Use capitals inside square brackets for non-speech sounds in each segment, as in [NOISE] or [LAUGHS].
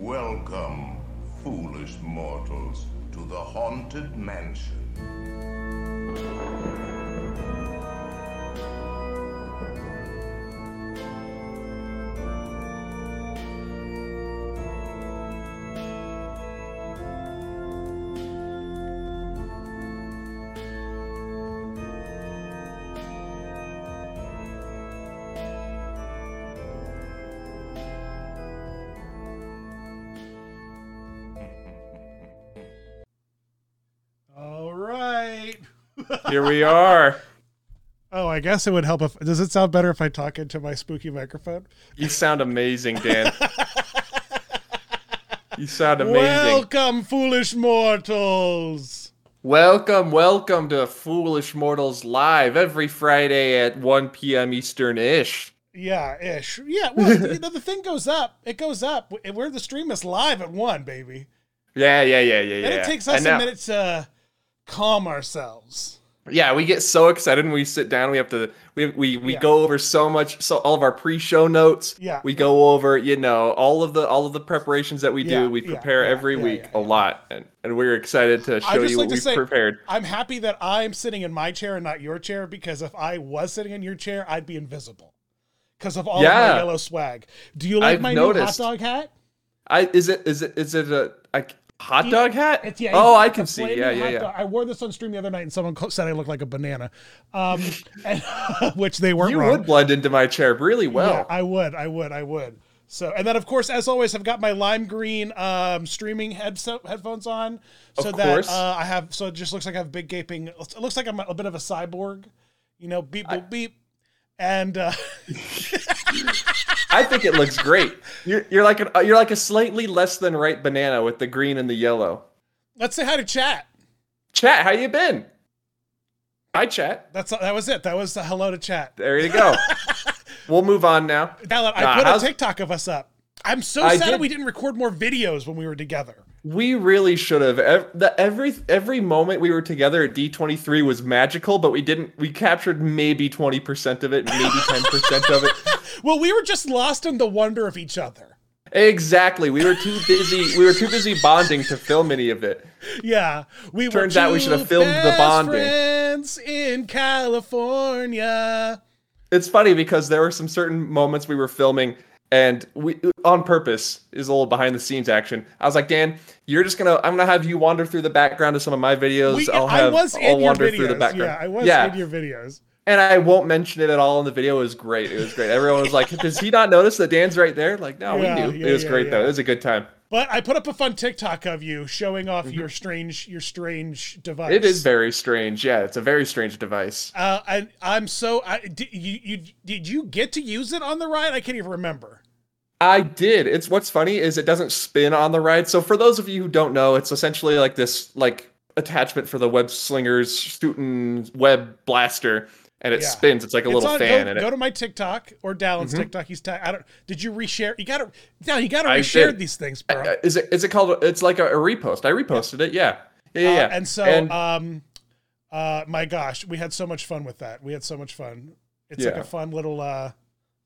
Welcome, foolish mortals, to the Haunted Mansion. Here we are. Oh, I guess it would help if. Does it sound better if I talk into my spooky microphone? You sound amazing, Dan. You sound amazing. Welcome, foolish mortals. welcome, welcome to Foolish Mortals Live every Friday at 1 p.m. Eastern ish. Yeah, ish. Yeah, well, [LAUGHS] you know, the thing goes up. It goes up. We're the stream is live at one, baby. Yeah, yeah, yeah, yeah, yeah. And it takes us And a minute to calm ourselves. Yeah, we get so excited when we sit down. We have to we we, we Yeah. go over so much so all of our pre-show notes. Yeah. We go over, you know, all of the all of the preparations that we do. Yeah, we prepare yeah, every yeah, a lot. And and we're excited to show just you like what to we've say- prepared. I'm happy that I'm sitting in my chair and not your chair because if I was sitting in your chair, I'd be invisible because of all of my yellow swag. Do you like I've my noticed. new hot dog hat? I is it is it is it a, a hot dog hat? It's yeah. oh, I can see. Yeah, yeah, yeah. dog. I wore this on stream the other night, and someone said I looked like a banana, um, [LAUGHS] and, [LAUGHS] which they weren't You wrong. would blend into my chair really well. Yeah, I would, I would, I would. So, and then of course, as always, I've got my lime green um, streaming headset headphones on, so Of that uh, I have. So it just looks like I have big gaping. It looks like I'm a bit of a cyborg, you know, beep boop beep, and uh, I think it looks great. You're you're like a you're like a slightly less than right banana with the green and the yellow. let's say hi to chat. Chat, how you been? Hi, chat. That's that was it. That was a hello to chat. There you go. [LAUGHS] we'll move on now. Now I Uh, put a how's- TikTok of us up. I'm so I sad did- we didn't record more videos when we were together. We really should have. Every every moment we were together at D23 was magical, but we didn't. We captured maybe 20% of it, maybe 10% of it. [LAUGHS] Well, we were just lost in the wonder of each other. Exactly. We were too busy. We were too busy bonding to film any of it. Yeah, we Turns were out we should have filmed the bonding. Friends in California. It's funny because there were some certain moments we were filming, and we on purpose is a little behind the scenes action. I was like, Dan, you're just gonna. I'm gonna have you wander through the background of some of my videos. We, I'll I have. was I'll in your wander videos. through the background. Yeah, I was Yeah, in your videos. and I won't mention it at all in the video. It was great. It was great. Everyone was like, [LAUGHS] "Does he not notice that Dan's right there?" Like, no, Yeah, we knew. yeah, it was great though. It was a good time. But I put up a fun TikTok of you showing off Mm-hmm. your strange, your strange device. It is very strange. Yeah, it's a very strange device. Uh, and I'm so. I, did you, you did you get to use it on the ride? I can't even remember. I did. It's what's funny is it doesn't spin on the ride. So for those of you who don't know, it's essentially like this like attachment for the web slingers student web blaster, and it Yeah. spins. It's like a It's little on- fan, Go, and go to my TikTok or Dallin's TikTok. He's. Ta- I don't. Did you reshare? You gotta. Now you gotta I reshare these things, bro. Uh, is it is it called? It's like a, a repost. I reposted it. Yeah, yeah, yeah. Uh, yeah. and so, um, uh, my gosh, we had so much fun with that. We had so much fun. It's like a fun little uh,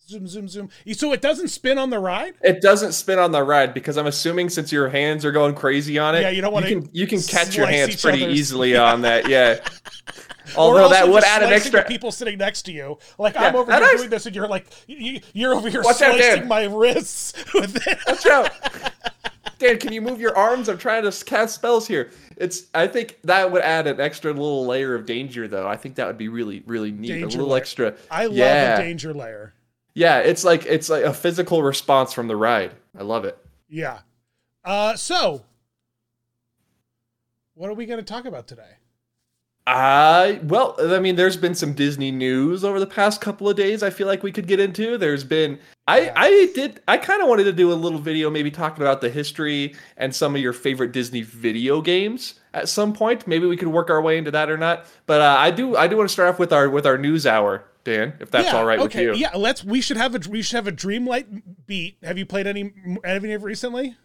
zoom, zoom, zoom. So it doesn't spin on the ride. it doesn't spin on the ride because I'm assuming since your hands are going crazy on it, Yeah, you don't you can you can catch your hands pretty other's- easily [LAUGHS] on that. Yeah. [LAUGHS] Although that would add an extra. people sitting next to you. Like Yeah, I'm over here doing this, and you're like, you, you're over here Watch slicing Dan. my wrists [LAUGHS] with it. Watch out. Dan, can you move your arms? I'm trying to cast spells here. It's. I think that would add an extra little layer of danger, though. I think that would be really, really neat. Danger a little layer. extra. I love yeah. a danger layer. Yeah, it's like it's like a physical response from the ride. I love it. Yeah. Uh, so, what are we going to talk about today? Uh, well, I mean, there's been some Disney news over the past couple of days. I feel like we could get into. There's been, I. I did, I kind of wanted to do a little video, maybe talking about the history and some of your favorite Disney video games at some point. Maybe we could work our way into that or not. But uh, I do, I do want to start off with our with our news hour, Dan, if that's yeah, all right okay. with you. Yeah, let's. We should have a. We should have a Dreamlight beat. Have you played any any of recently?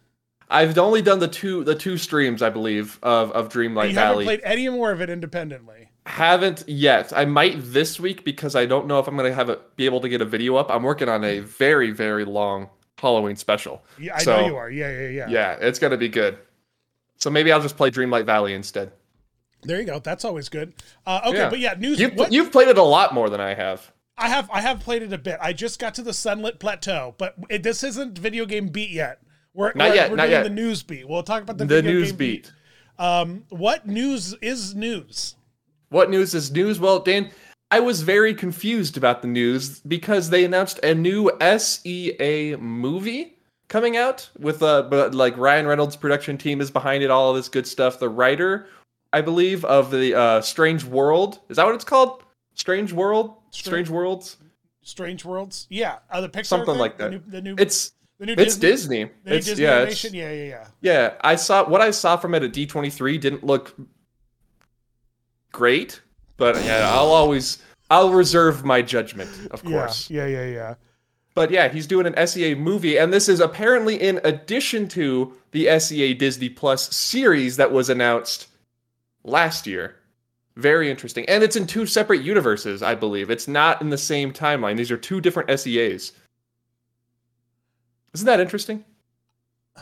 I've only done the two the two streams, I believe, of of Dreamlight you Valley. haven't played any more of it independently. Haven't yet. I might this week because I don't know if I'm gonna have it be able to get a video up. I'm working on a very very long Halloween special. Yeah, I So, know you are. Yeah, yeah, yeah, Yeah, it's gonna be good. So maybe I'll just play Dreamlight Valley instead. There you go. That's always good. Uh, okay, Yeah. but yeah, news. You've what- you've played it a lot more than I have. I have I have played it a bit. I just got to the Sunlit Plateau, but it, this isn't video game beat yet. We're, Not we're, yet, We're not doing yet. the news beat. We'll talk about the, The news game beat. Um, what news is news? What news is news? Well, Dan, I was very confused about the news because they announced a new SEA movie coming out with uh but like Ryan Reynolds production team is behind it all of this good stuff. The writer, I believe, of the uh Strange World. Is that what it's called? Strange World? Strange Worlds? Strange Worlds? Yeah, uh, the Pixar Something thing? like The that. new, the new, It's the new it's Disney, Disney. the new It's Disney yeah, animation. it's, Yeah, yeah, yeah. yeah. I saw what I saw from it at D23 didn't look great, but yeah, I'll always I'll reserve my judgment, of course. Yeah, yeah, yeah, yeah. But yeah, he's doing an SEA movie, and this is apparently in addition to the SEA Disney Plus series that was announced last year. Very interesting. And it's in two separate universes, I believe. It's not in the same timeline. These are two different SEAs. Isn't that interesting? [SIGHS]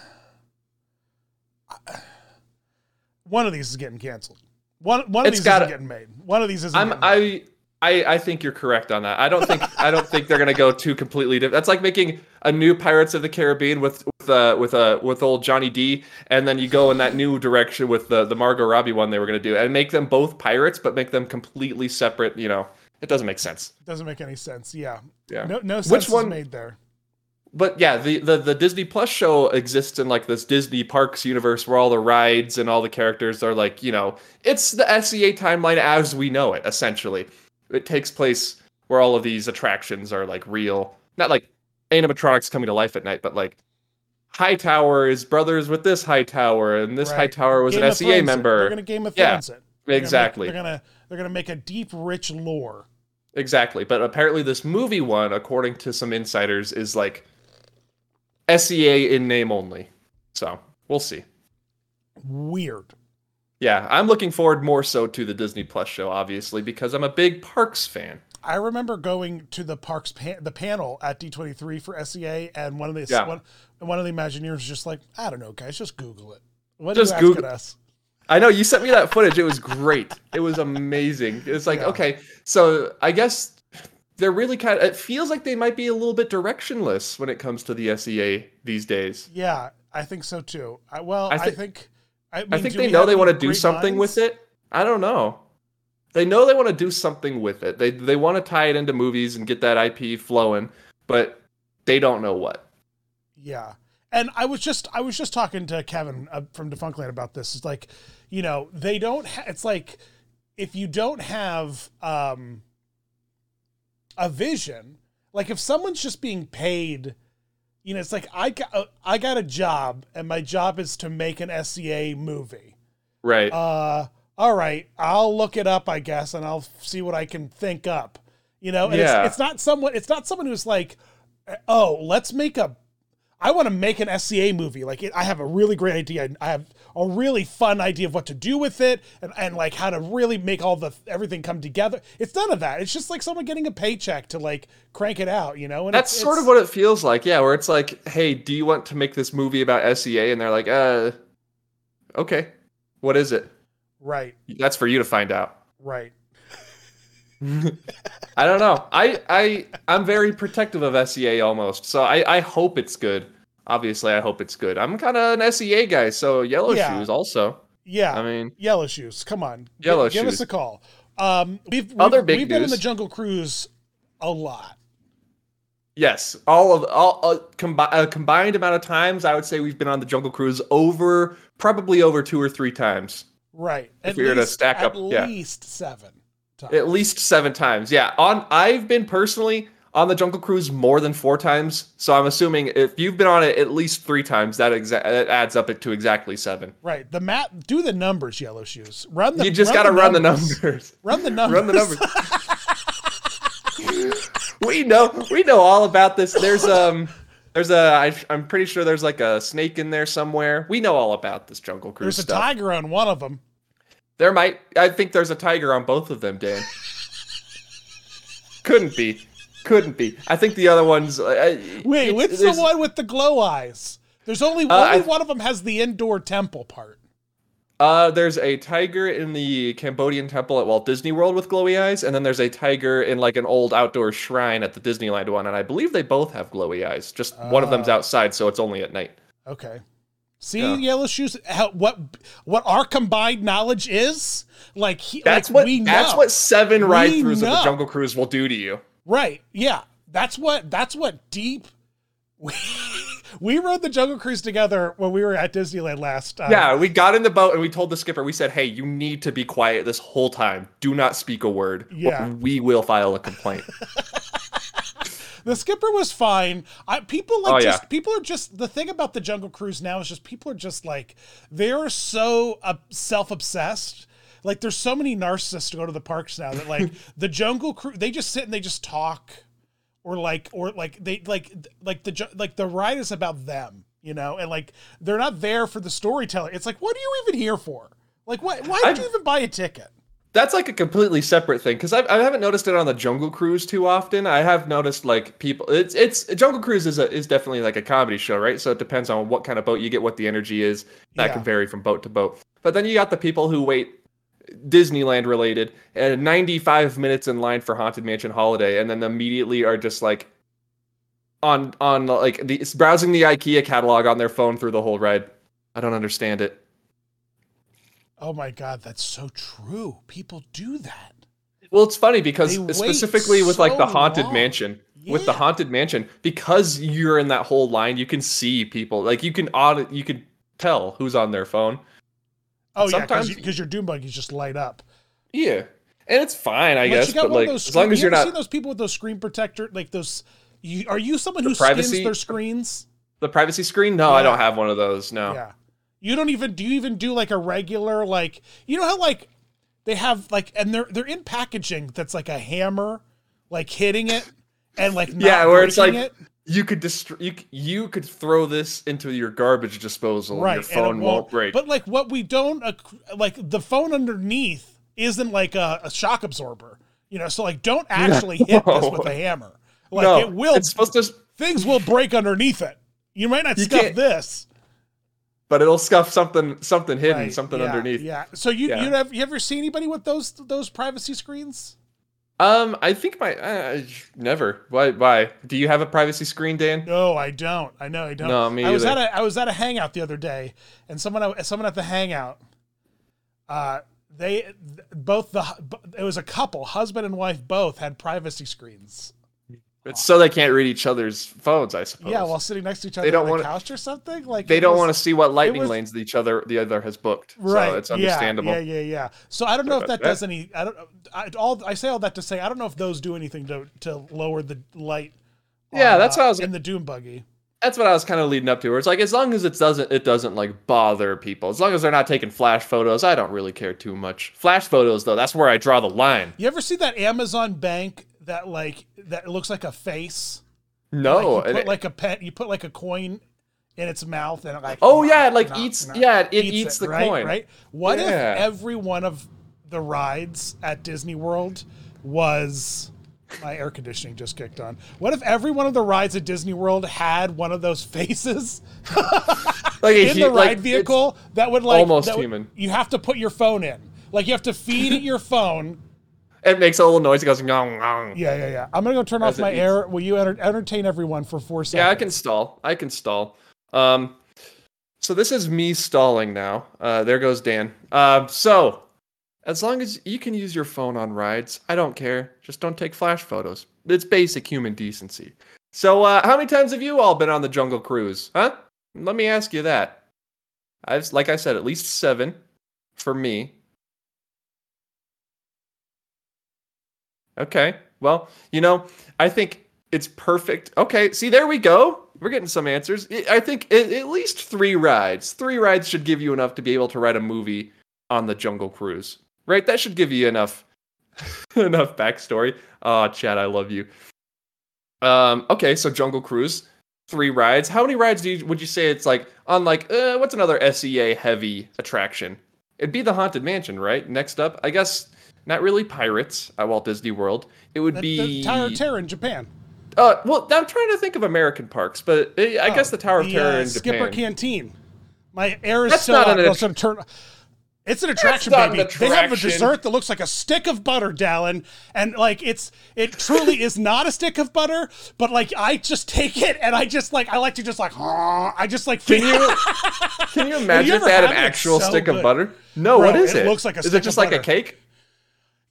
One of these is getting canceled. One one of It's these gotta- isn't getting made. One of these isn't. I'm. I I I think you're correct on that. I don't think I don't think they're gonna go too completely different. That's like making a new Pirates of the Caribbean with with uh, with uh, with old Johnny D, and then you go in that new direction with the the Margot Robbie one they were gonna do, and make them both pirates, but make them completely separate. You know, it doesn't make sense. It doesn't make any sense. Yeah. Yeah. No, no sense Which is one- made there. But yeah, the, the the Disney Plus show exists in like this Disney Parks universe where all the rides and all the characters are like, you know, it's the SEA timeline as we know it, essentially. It takes place where all of these attractions are like real. Not like animatronics coming to life at night, but like Hightower is brothers with this Hightower, and this Right. Hightower was Game an SEA Thrones it. member. They're gonna Game of Yeah, Thrones it. They're gonna make- exactly. they're gonna they're gonna make a deep, rich lore. Exactly. But apparently, this movie one, according to some insiders, is like SEA in name only. So we'll see. Weird. Yeah, I'm looking forward more so to the Disney Plus show, obviously, because I'm a big Parks fan. I remember going to the parks pan- the panel at D23 for SEA, and one of the Yeah. one, one of the Imagineers was just like, I don't know, guys, just Google it. What Just Google- us? I know you sent me that footage. It was great. It was amazing. It's like, Yeah. okay, so I guess they're really kind of, it feels like they might be a little bit directionless when it comes to the SEA these days. Yeah, I think so too. I, well, I I, think I, I think they know they want to do something minds? with it. I don't know. They know they want to do something with it. They they want to tie it into movies and get that IP flowing, but they don't know what. Yeah. And I was just I was just talking to Kevin uh, from Defunctland about this. It's like, you know, they don't ha- it's like if you don't have um a vision, like if someone's just being paid, you know, it's like I got uh, I got a job and my job is to make an SEA movie. Right. Uh all right, I'll look it up, I guess, and I'll see what I can think up. You know, and Yeah. it's, it's not someone it's not someone who's like, oh, let's make a I want to make an SEA movie. Like it, I have a really great idea. I have a really fun idea of what to do with it, and, and like how to really make all the everything come together. It's none of that. It's just like someone getting a paycheck to like crank it out, you know. And That's it's, sort of what it feels like, yeah. Where it's like, hey, do you want to make this movie about SEA? And they're like, uh, okay, what is it? right, That's for you to find out. right. [LAUGHS] I don't know. I I I'm very protective of SEA almost, so I I hope it's good. Obviously, I hope it's good. I'm kind of an SEA guy, so Yellow Yeah. Shoes also. Yeah, I mean, yellow shoes. Come on, Yellow give, us a call. Um, we've we've, Other big we've been in the Jungle Cruise a lot. yes, all of all uh, combi- a combined amount of times, I would say we've been on the Jungle Cruise over probably over two or three times. Right. If we were to stack at yeah. least seven times. At least seven times. Yeah. On I've been personally on the Jungle Cruise more than four times. So I'm assuming if you've been on it at least three times, that exa- that adds up to exactly seven. Right. The map. Do the numbers, yellow shoes. Run the. you just got to run the numbers. Run the numbers. run the numbers. [LAUGHS] we know we know all about this. There's um there's a I, I'm pretty sure there's like a snake in there somewhere. We know all about this Jungle Cruise There's a stuff. tiger on one of them. There might I think there's a tiger on both of them, Dan. [LAUGHS] Couldn't be. Couldn't be. I think the other ones. Uh, Wait, what's the one with the glow eyes? There's only, Uh, only I- one of them has the indoor temple part. Uh, there's a tiger in the Cambodian temple at Walt Disney World with glowy eyes, and then there's a tiger in like an old outdoor shrine at the Disneyland one, and I believe they both have glowy eyes. Just one of them's Oh. outside, so it's only at night. Okay. See, Yeah. yellow shoes. How, what what our combined knowledge is? Like he, That's like what we know. that's what seven ride throughs of the. Jungle Cruise will do to you. Right. Yeah. That's what that's what deep [LAUGHS] we, we rode the Jungle Cruise together when we were at Disneyland last um, Yeah, we got in the boat and we told the skipper, we said, "Hey, you need to be quiet this whole time. Do not speak a word. Yeah. we will file a complaint." [LAUGHS] [LAUGHS] The skipper was fine. I, people like Oh, just yeah. people are just the thing about the Jungle Cruise now is just people are just like they're so uh, self-obsessed. Like there's so many narcissists to go to the parks now that like [LAUGHS] the Jungle Cruise they just sit and they just talk or like or like they like like the like the ride is about them, you know, and like they're not there for the storytelling. It's like what are you even here for? Like what why did I've- you even buy a ticket? That's like a completely separate thing because I I haven't noticed it on the Jungle Cruise too often. I have noticed like people. It's it's Jungle Cruise is a, is definitely like a comedy show, right? So it depends on what kind of boat you get, what the energy is. That Yeah. can vary from boat to boat. But then you got the people who wait Disneyland related and 95 minutes in line for Haunted Mansion Holiday, and then immediately are just like on on like the browsing the IKEA catalog on their phone through the whole ride. I don't understand it. Oh my god, that's so true. People do that. Well, it's funny because They specifically with like the haunted long. mansion, with the haunted mansion, because you're in that whole line, you can see people. Like you can audit, you can tell who's on their phone. Oh yeah, Sometimes- because your doom buggies just light up. Yeah, and it's fine, I Unless guess. you got But one of like, as long as you you're not seen those people with those screen protector, like those. You, are you someone who The skins privacy- their screens? the privacy screen, no, I don't have one of those. No. Yeah. You don't even do you even do like a regular like you know how like they have like and they're they're in packaging that's like a hammer like hitting it and like [LAUGHS] not Yeah, where it's like it. You could dist- you you could throw this into your garbage disposal, right and your and it phone won't break. But like what we don't like the phone underneath isn't like a, a shock absorber. You know, so like don't actually hit [LAUGHS] this with a hammer. Like no, it will It's supposed to, things will break underneath it. You might not You scuff this. but it'll scuff something something hidden, Right, something yeah, underneath. Yeah. So you Yeah. you have you ever seen anybody with those those privacy screens? Um, I think my uh, never. Why? Why? Do you have a privacy screen, Dan? No, I don't. I know I don't. No, me I was either. at a I was at a hangout the other day, and someone someone at the hangout, uh, they both the it was a couple, husband and wife, both had privacy screens. It's so they can't read each other's phones, I suppose. Yeah, while sitting next to each other They don't on wanna- the couch or something. Like they don't was- want to see what lightning was- lanes each other the other has booked. Right. So it's understandable. Yeah, yeah, yeah, yeah. So I don't know if that does any. I don't. I, all I say all that to say I don't know if those do anything to to lower the light. Yeah, on, that's uh, what I was- in the Doom buggy. That's what I was kind of leading up to. Where it's like as long as it doesn't it doesn't like bother people. As long as they're not taking flash photos, I don't really care too much. Flash photos though, that's where I draw the line. You ever see that Amazon bank that like that looks like a face? No. like you put it- like a pet, you put like a coin in its mouth, and it like Oh, yeah, it, like, nah, eats- nah, yeah, it eats the right, coin. Right? What Yeah. if every one of the rides at Disney World was my air conditioning just kicked on. What if every one of the rides at Disney World had one of those faces [LAUGHS] like in the ride it's- vehicle that would like almost would- human. you have to put your phone in. Like you have to feed it [LAUGHS] your phone. It makes a little noise. It goes ngong, ngong. Yeah, yeah, yeah. I'm gonna go turn off As it my air. Will you enter- entertain everyone for four seconds? Yeah, I can stall. I can stall. Um, so this is me stalling now. Uh, there goes Dan. Um, so as long as you can use your phone on rides, I don't care. Just don't take flash photos. It's basic human decency. So uh, how many times have you all been on the Jungle Cruise? Huh? Let me ask you that. I've, like I said, at least seven for me. Okay. Well, you know, I think it's perfect. Okay. See, there we go. We're getting some answers. I- think at least three rides. Three rides should give you enough to be able to write a movie on the Jungle Cruise, right? That should give you enough [LAUGHS] enough backstory. Oh, Chad, I love you. Um. Okay. So Jungle Cruise, three rides. How many rides do you would you say it's like on like uh, what's another SEA heavy attraction? It'd be the Haunted Mansion, right? Next up, I guess not really pirates at Walt Disney World. It would be the Tower of Terror in Japan. Uh, well, I'm trying to think of American parks, but uh, I guess the Tower of The, Terror uh, in Skipper Japan. Canteen. My air is That's so not out. an turn. It's an attraction, not an baby. They have a dessert that looks like a stick of butter, Dallin, and like it's it truly [LAUGHS] is not a stick of butter, but like I just take it and I just like I like to just like [LAUGHS] I just like Can you [LAUGHS] can you imagine they had an actual So stick of butter? No, Bro, what is it it? looks like a Is stick it just of like a cake?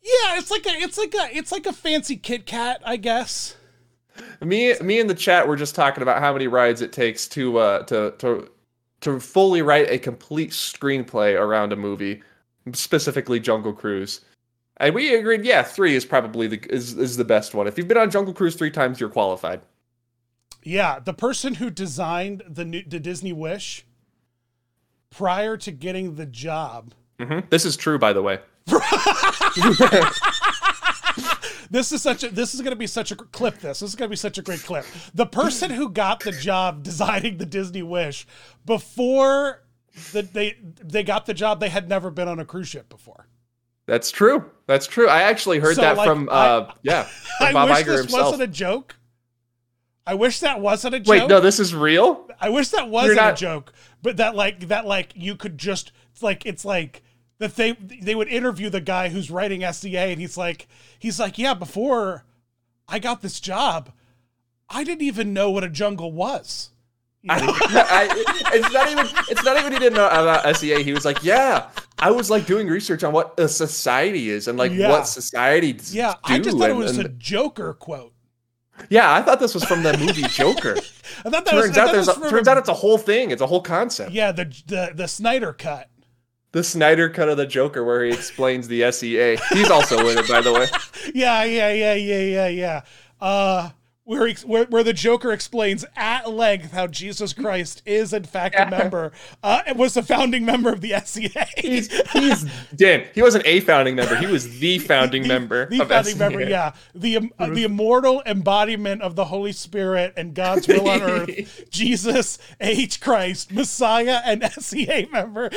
Yeah, it's like a it's like a it's like a fancy Kit Kat, I guess. Me me in the chat were just talking about how many rides it takes to uh to to to fully write a complete screenplay around a movie, specifically Jungle Cruise. And we agreed, yeah, three is probably the is, is the best one. If you've been on Jungle Cruise three times, you're qualified. Yeah, the person who designed the new, the Disney Wish prior to getting the job hmm This is true, by the way. [LAUGHS] This is such a this is going to be such a clip this. This is going to be such a great clip. The person who got the job designing the Disney Wish before that they they got the job they had never been on a cruise ship before. That's true. That's true. I actually heard So, that like, from I- uh yeah, [LAUGHS] from I Bob wish Iger this himself. wasn't a joke. I wish that wasn't a joke. Wait, no, this is real? I wish that wasn't a joke, but that like that like you could just like it's like that they they would interview the guy who's writing SEA and he's like he's like yeah before I got this job I didn't even know what a jungle was. You [LAUGHS] know? I, it's not even it's not even he didn't know about SEA. He was like, Yeah, I was like doing research on what a society is and like Yeah. what societies yeah, do. I just thought it and- was a Joker quote. Yeah, I thought this was from the movie [LAUGHS] Joker. I thought that was, turns I out thought there's a, was turns out it's a whole thing. It's a whole concept. yeah the the the Snyder cut. The Snyder cut of the Joker where he explains the SEA. He's also in it, by the way. [LAUGHS] Yeah, yeah, yeah, yeah, yeah, yeah. Uh, where, ex- where where the Joker explains at length how Jesus Christ is in fact a member, uh, and was a founding member of the SEA. He's [LAUGHS] he's Dan. He wasn't a founding member. He was the founding [LAUGHS] The- member. the of founding SEA. member, yeah, the um, uh, the immortal embodiment of the Holy Spirit and God's will on earth. [LAUGHS] Jesus H Christ, Messiah, and SEA member.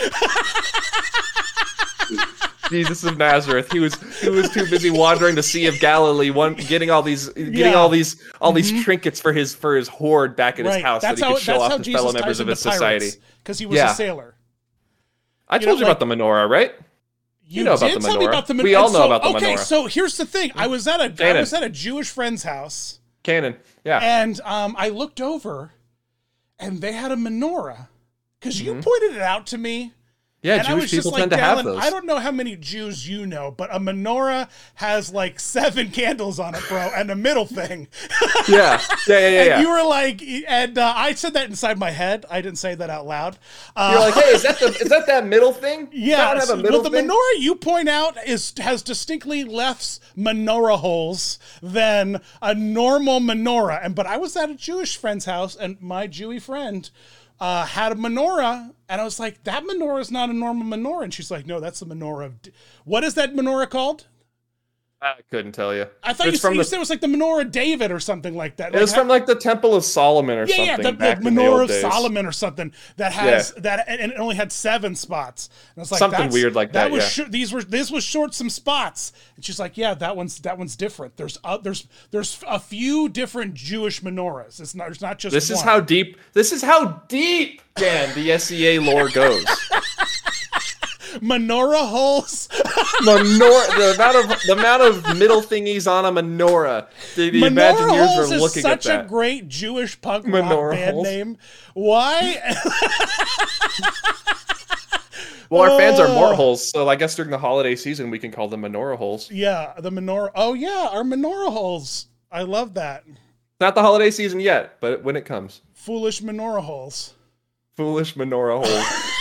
Jesus of Nazareth. He was he was too busy wandering the Sea of Galilee, one getting all these getting Yeah. all these all these trinkets for his for his hoard back at his house that's that he how could show off to Jesus fellow members of his society. because he was Yeah. a sailor. I You know, told you like- about the menorah, right? You, know about the menorah. about the menorah. We all know so- about the okay, menorah. so here's the thing. I was at a I Canon. was at a Jewish friend's house, Canon. Yeah. and um, I looked over, and they had a menorah, because you pointed it out to me. Yeah, and I Jewish people like, tend to have those. I don't know how many Jews you know, but a menorah has like seven candles on it, bro, and a middle thing. [LAUGHS] yeah. Yeah, yeah, yeah. and yeah. you were like, and uh, I said that inside my head. I didn't say that out loud. Uh, You're like, hey, is that the is that that middle thing? [LAUGHS] Yeah, have a so- middle well, the thing? menorah you point out is has distinctly less menorah holes than a normal menorah. And but I was at a Jewish friend's house, and my Jewy friend uh, had a menorah, and I was like, "That menorah is not a normal menorah." And she's like, "No, that's the menorah of D- what is that menorah called?" I couldn't tell you. I thought it's you, from you the, said it was like the menorah of David or something like that. it was Like, from like the Temple of Solomon or yeah, yeah, something. the, the the menorah of days. Solomon or something that has that, and it only had seven spots. And I was like, Something weird like that, was yeah. short- these were this was short some spots, and she's like, yeah, that one's that one's different. There's uh, there's there's a few different Jewish menorahs. It's not there's not just This is how deep. This is how deep, Dan, the SEA lore goes. [LAUGHS] menorah holes. Menorah, the amount of the amount of middle thingies on a menorah. The, the menorah Imagineers holes is such at a great Jewish punk Menorah rock band holes. name. Why? [LAUGHS] well, our fans are Oh. mort holes, so I guess during the holiday season we can call them menorah holes. yeah, the menorah. Oh yeah, our menorah holes. I love that. Not the holiday season yet, but when it comes, Foolish menorah holes. foolish menorah holes. [LAUGHS]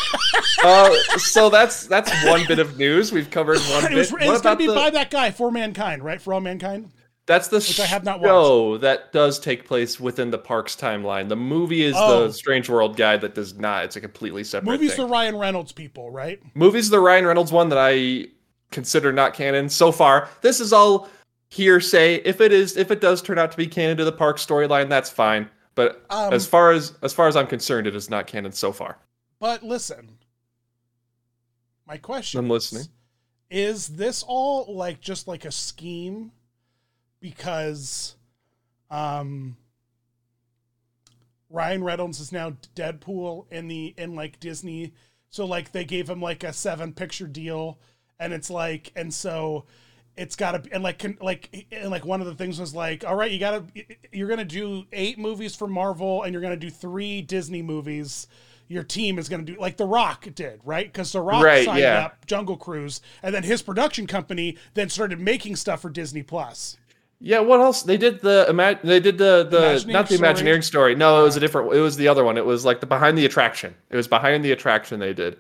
uh, so that's that's one bit of news. We've covered one It was, bit. it was going about to be the- by that guy, For Mankind, right? For All Mankind? That's the Which I have not show that does take place within the parks timeline. The movie is Oh. the Strange World guy that does not. It's a completely separate Movies thing. the Ryan Reynolds people, right? Movie's the Ryan Reynolds one that I consider not canon so far. This is all hearsay. If it is, if it does turn out to be canon to the park storyline, that's fine. But Um, as far as as far as I'm concerned, it is not canon so far. But listen, my question I'm listening. is, is this all like just like a scheme? Because um Ryan Reynolds is now Deadpool in the in like Disney. So like they gave him like a seven picture deal and it's like and so it's got to be and like con, like and like one of the things was like all right you got to you're going to do eight movies for Marvel and you're going to do three Disney movies your team is going to do like The Rock did, right? Because The Rock Right, signed yeah. up Jungle Cruise, and then his production company then started making stuff for Disney Plus. Yeah, what else? They did the they did the the not the story? Imagineering story. No, it was a different. It was the other one. It was like the behind the attraction. It was behind the attraction they did.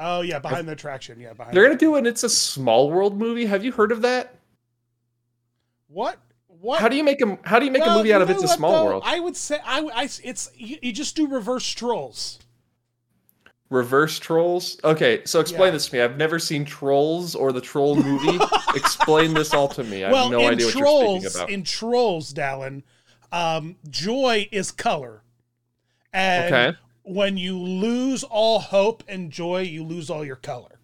Oh yeah, behind the attraction, yeah, behind. They're the- gonna do an It's a Small World movie. Have you heard of that? what? What? How do you make a How do you make a movie out of It's a Small though? World? I would say I, I it's you, you just do reverse trolls. Reverse Trolls. Okay, so explain Yeah. this to me. I've never seen Trolls or the Troll movie. [LAUGHS] explain this all to me. I well, have no idea what trolls, you're speaking about. in trolls, Dallin, um, joy is color, and Okay. when you lose all hope and joy, you lose all your color.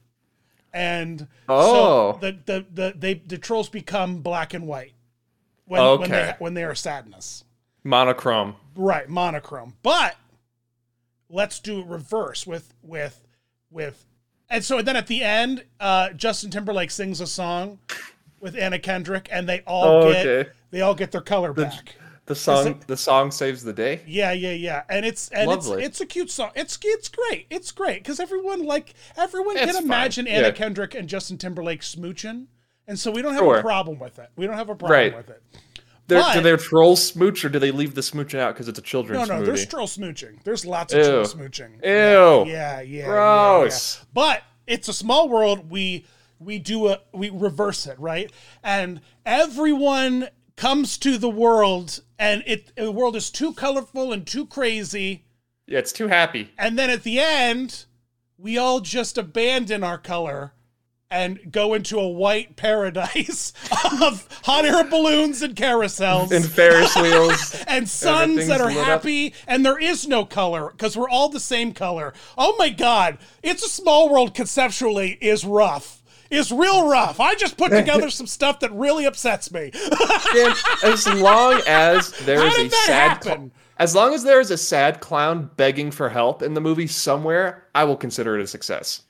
And Oh. so the, the the they the trolls become black and white when when they Okay. when they are sadness. Monochrome. Right, monochrome. But let's do it reverse with with with and so then at the end, uh Justin Timberlake sings a song with Anna Kendrick and they all Oh, get okay. they all get their color back. The song. it- The song saves the day. Yeah, yeah, yeah. And it's and Lovely. it's it's a cute song. It's it's great. It's great cuz everyone like everyone It's can fine. imagine Anna Yeah. Kendrick and Justin Timberlake smooching. And so we don't have a problem with it. We don't have a problem Right. with it. But- do they troll smooch or do they leave the smooching out because it's a No, children's no, movie? there's troll smooching. There's lots of troll smooching. Ew. Yeah, yeah, yeah. Gross. yeah. But it's a small world. We we do a we reverse it, right? And everyone comes to the world and it the world is too colorful and too crazy. Yeah, it's too happy. And then at the end, we all just abandon our color and go into a white paradise [LAUGHS] of hot air balloons and carousels And Ferris wheels. [LAUGHS] and suns that are lit up. happy and there is no color because we're all the same color oh my god it's a small world conceptually is rough is real rough i just put [LAUGHS] together some stuff that really upsets me Dan, as long as there is a sad cl- as long as there is a sad clown begging for help in the movie somewhere, I will consider it a success.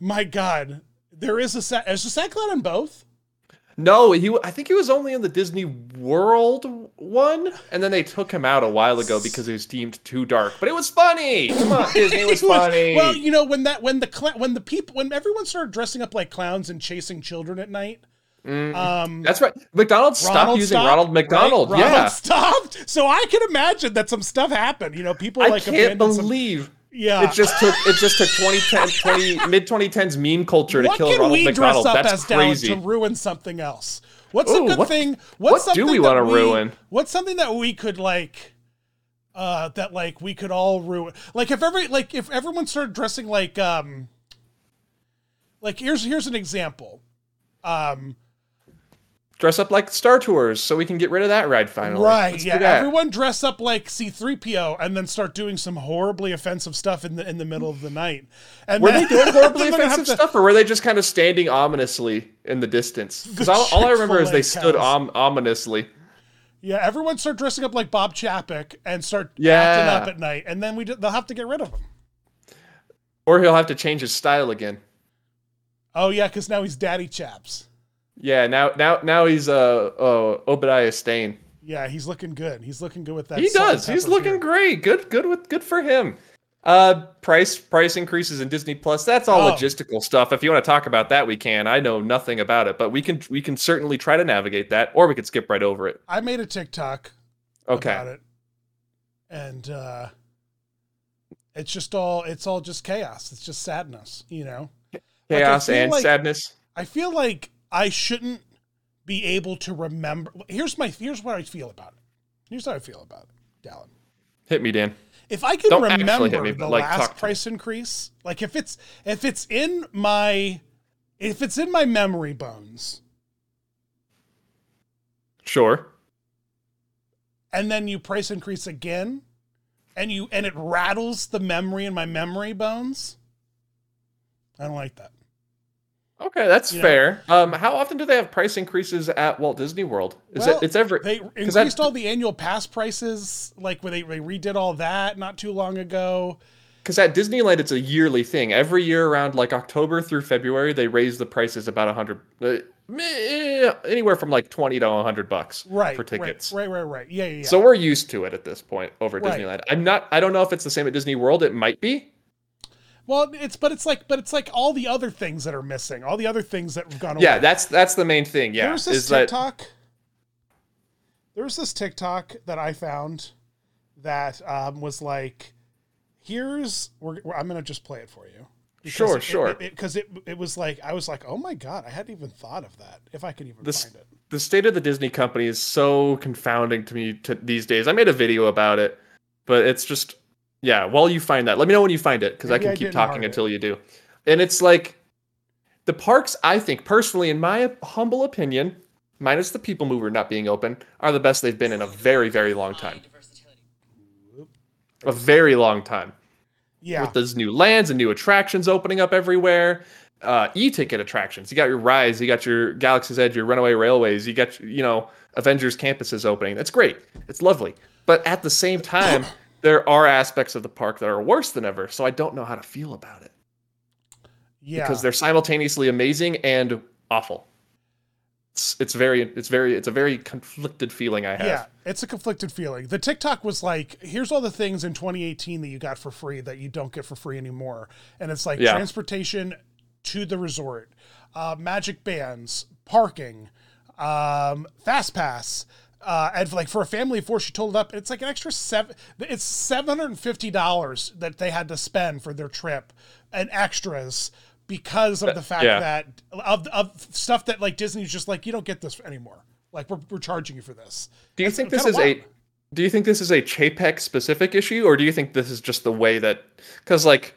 My god there is a sad is a sad clown in both No, he. I think he was only in the Disney World one, and then they took him out a while ago because he was deemed too dark. But it was funny. Come on, [LAUGHS] Disney was was- funny. well you know when that when the cl- when the people when everyone started dressing up like clowns and chasing children at night um That's right. McDonald's stopped Ronald using stopped, Ronald McDonald. right? Yeah, Ronald stopped. So I can imagine that some stuff happened. You know, people I like can't abandoned some- believe yeah. it just took it just took 2010 20 mid 2010s meme culture to what kill can Ronald we McDonald. dress up That's as crazy. to ruin something else? What's Ooh, a good what- thing? What's what do we wanna ruin? What's something that we could like? Uh, that like we could all ruin. Like if every like if everyone started dressing like um. Like here's here's an example. Um, Dress up like Star Tours so we can get rid of that ride finally. Right. Let's yeah. Everyone dress up like C3PO and then start doing some horribly offensive stuff in the in the middle of the night. And Were then, they [LAUGHS] doing horribly then they're gonna offensive to- stuff, or were they just kind of standing ominously in the distance? Because all, all I remember is they stood om- ominously. Yeah, everyone start dressing up like Bob Chapek and start Yeah. acting up at night, and then we d- they'll have to get rid of him. Or he'll have to change his style again. Oh yeah, because now he's Daddy Chaps. Yeah, now now now he's uh, uh Obadiah Stane. Yeah, he's looking good. He's looking good with that. He does. He's looking beard. great. Good good with good for him. Uh price price increases in Disney Plus. That's all Oh. logistical stuff. If you want to talk about that, we can. I know nothing about it, but we can we can certainly try to navigate that, or we could skip right over it. I made a TikTok Okay. about it, and uh, it's just all it's all just chaos. It's just sadness, you know. Chaos feel and like- sadness. I feel like I shouldn't be able to remember. Here's my here's what I feel about it. Here's how I feel about it, Dallin. Hit me, Dan. If I can Don't remember me, the like, last to me. price increase, like if it's if it's in my if it's in my memory bones, Sure. and then you price increase again, and you and it rattles the memory in my memory bones, I don't like that. Okay, that's You know? fair. Um, how often do they have price increases at Walt Disney World? Is Well, it it's every They increased that- all the annual pass prices, like when they, they redid all that not too long ago. because at Disneyland it's a yearly thing. Every year around like October through February, they raise the prices about a hundred, uh, anywhere from like twenty to a hundred bucks Right. for tickets. Right, right, right, right. Yeah, yeah, yeah. So we're used to it at this point over at Right. Disneyland. I'm not. I don't know if it's the same at Disney World. It might be. Well, it's but it's like but it's like all the other things that are missing, all the other things that have gone Yeah, that's that's the main thing. Yeah, There's this is that TikTok. There's this TikTok that I found that um, was like, here's we're, we're- I'm gonna just play it for you. Because Sure, it- sure. Because it, it, it was like I was like, oh my god, I hadn't even thought of that. If I could even This- find it. the state of the Disney company is so confounding to me to these days. I made a video about it, but it's just yeah. While you find that, let me know when you find it because I can I keep talking mark it. until you do. And it's like the parks. I think personally, in my humble opinion, minus the people mover not being open, are the best they've been in a very very long time. A very long time Yeah. with those new lands and new attractions opening up everywhere. Uh, e-ticket attractions. You got your Rise, you got your Galaxy's Edge, your Runaway Railways, you got you know Avengers campuses opening. That's great. It's lovely. But at the same time, there are aspects of the park that are worse than ever. So I don't know how to feel about it yeah. because they're simultaneously amazing and awful. It's, it's very it's very it's a very conflicted feeling I have. Yeah, it's a conflicted feeling. The TikTok was like, here's all the things in 2018 that you got for free that you don't get for free anymore. And it's like Yeah. transportation to the resort, uh, magic bands, parking, um, fast pass. Uh, and like for a family of four, she totaled up. It's like an extra seven. It's seven hundred and fifty dollars that they had to spend for their trip and extras because of the fact yeah. that of of stuff that like Disney's just like you don't get this anymore. Like we're, we're charging you for this. Do you It's think this is a do you think this is a Chapek specific issue or do you think this is just the way that cuz like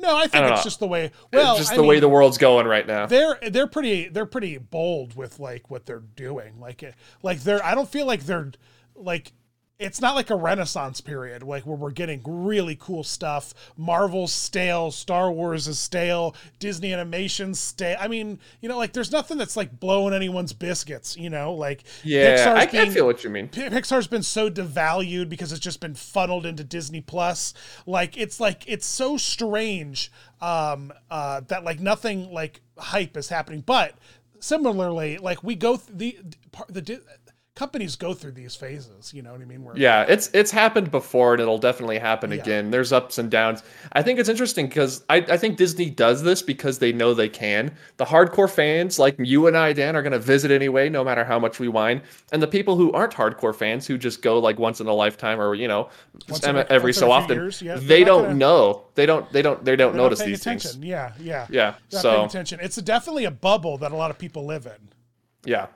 No, I think don't it's know. just the way. Well, just I the way the world's going right now. they're they're pretty they're pretty bold with like what they're doing. Like it- like they're I don't feel like they're like it's not like a renaissance period like where we're getting really cool stuff. Marvel's stale, Star Wars is stale, Disney animation's stale. I mean, you know, like there's nothing that's like blowing anyone's biscuits, you know? Like Yeah, I, I being- feel what you mean. Pixar's been so devalued because it's just been funneled into Disney Plus. Like it's like it's so strange um, uh, that like nothing like hype is happening. But similarly, like we go th- the part the companies go through these phases. You know what I mean? Where Yeah, it's it's happened before and it'll definitely happen Yeah. again. There's ups and downs. I think it's interesting because I, I think Disney does this because they know they can. The hardcore fans like you and I, Dan, are gonna visit anyway, no matter how much we whine. And the people who aren't hardcore fans who just go like once in a lifetime or you know Once em- a- every so often, years, yeah, they don't gonna- know. They don't they don't they don't notice these attention. things. Yeah, yeah, Yeah. They're not paying So attention. It's definitely a bubble that a lot of people live in. yeah.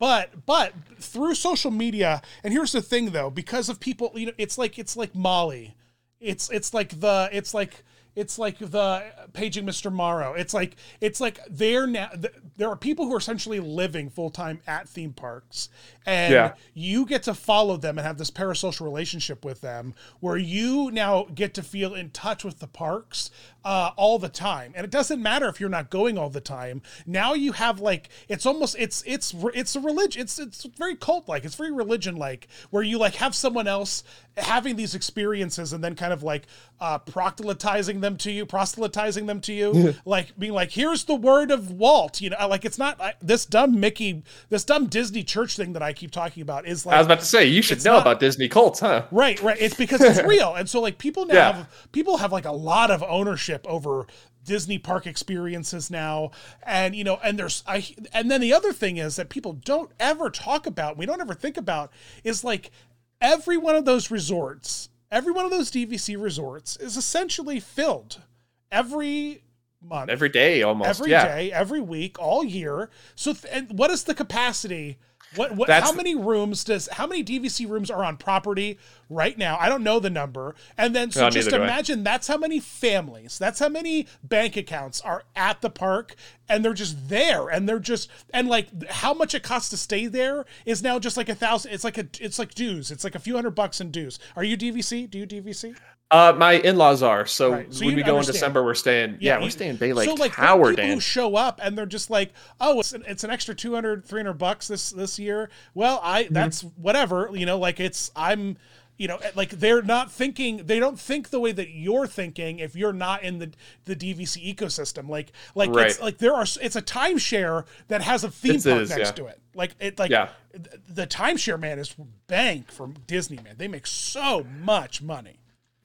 But but through social media and here's the thing though because of people you know it's like it's like molly. It's it's like the it's like it's like the paging mr morrow. It's like it's like they're now th- there are people who are essentially living full-time at theme parks. And Yeah. you get to follow them and have this parasocial relationship with them where you now get to feel in touch with the parks uh, all the time and it doesn't matter if you're not going all the time now you have like it's almost it's it's it's a religion it's it's very cult like it's very religion like where you like have someone else having these experiences and then kind of like uh proselytizing them to you proselytizing them to you [LAUGHS] like being like here's the word of walt you know like it's not I, this dumb mickey this dumb disney church thing that i keep talking about is like I was about to say you should know not- about Disney cults, huh? Right, right. It's because it's real, and so like people now [LAUGHS] Yeah. have people have like a lot of ownership over Disney park experiences now, and you know, and there's I and then the other thing is that people don't ever talk about, we don't ever think about, is like every one of those resorts, every one of those DVC resorts is essentially filled every month, Every day almost. every yeah. day, every week, all year. So, th- and what is the capacity? What, what how many rooms does how many DVC rooms are on property right now? I don't know the number. And then so No, just neither do I. imagine that's how many families, that's how many bank accounts are at the park and they're just there and they're just and like how much it costs to stay there is now just like a thousand it's like a it's like dues it's like a few hundred bucks in dues are you dvc do you dvc Uh, my in-laws are so, Right, so when we go in understand. December, we're staying. Yeah, you- we're staying Bay Lake so like Tower, people Dan. who show up and they're just like oh it's an, it's an extra 200 300 bucks this this year well i Mm-hmm. that's whatever you know like it's i'm you know like they're not thinking they don't think the way that you're thinking if you're not in the the dvc ecosystem like like it's like there are it's a timeshare that has a theme It park is, next yeah. to it like it like Yeah. the timeshare man is bank from disney man they make so much money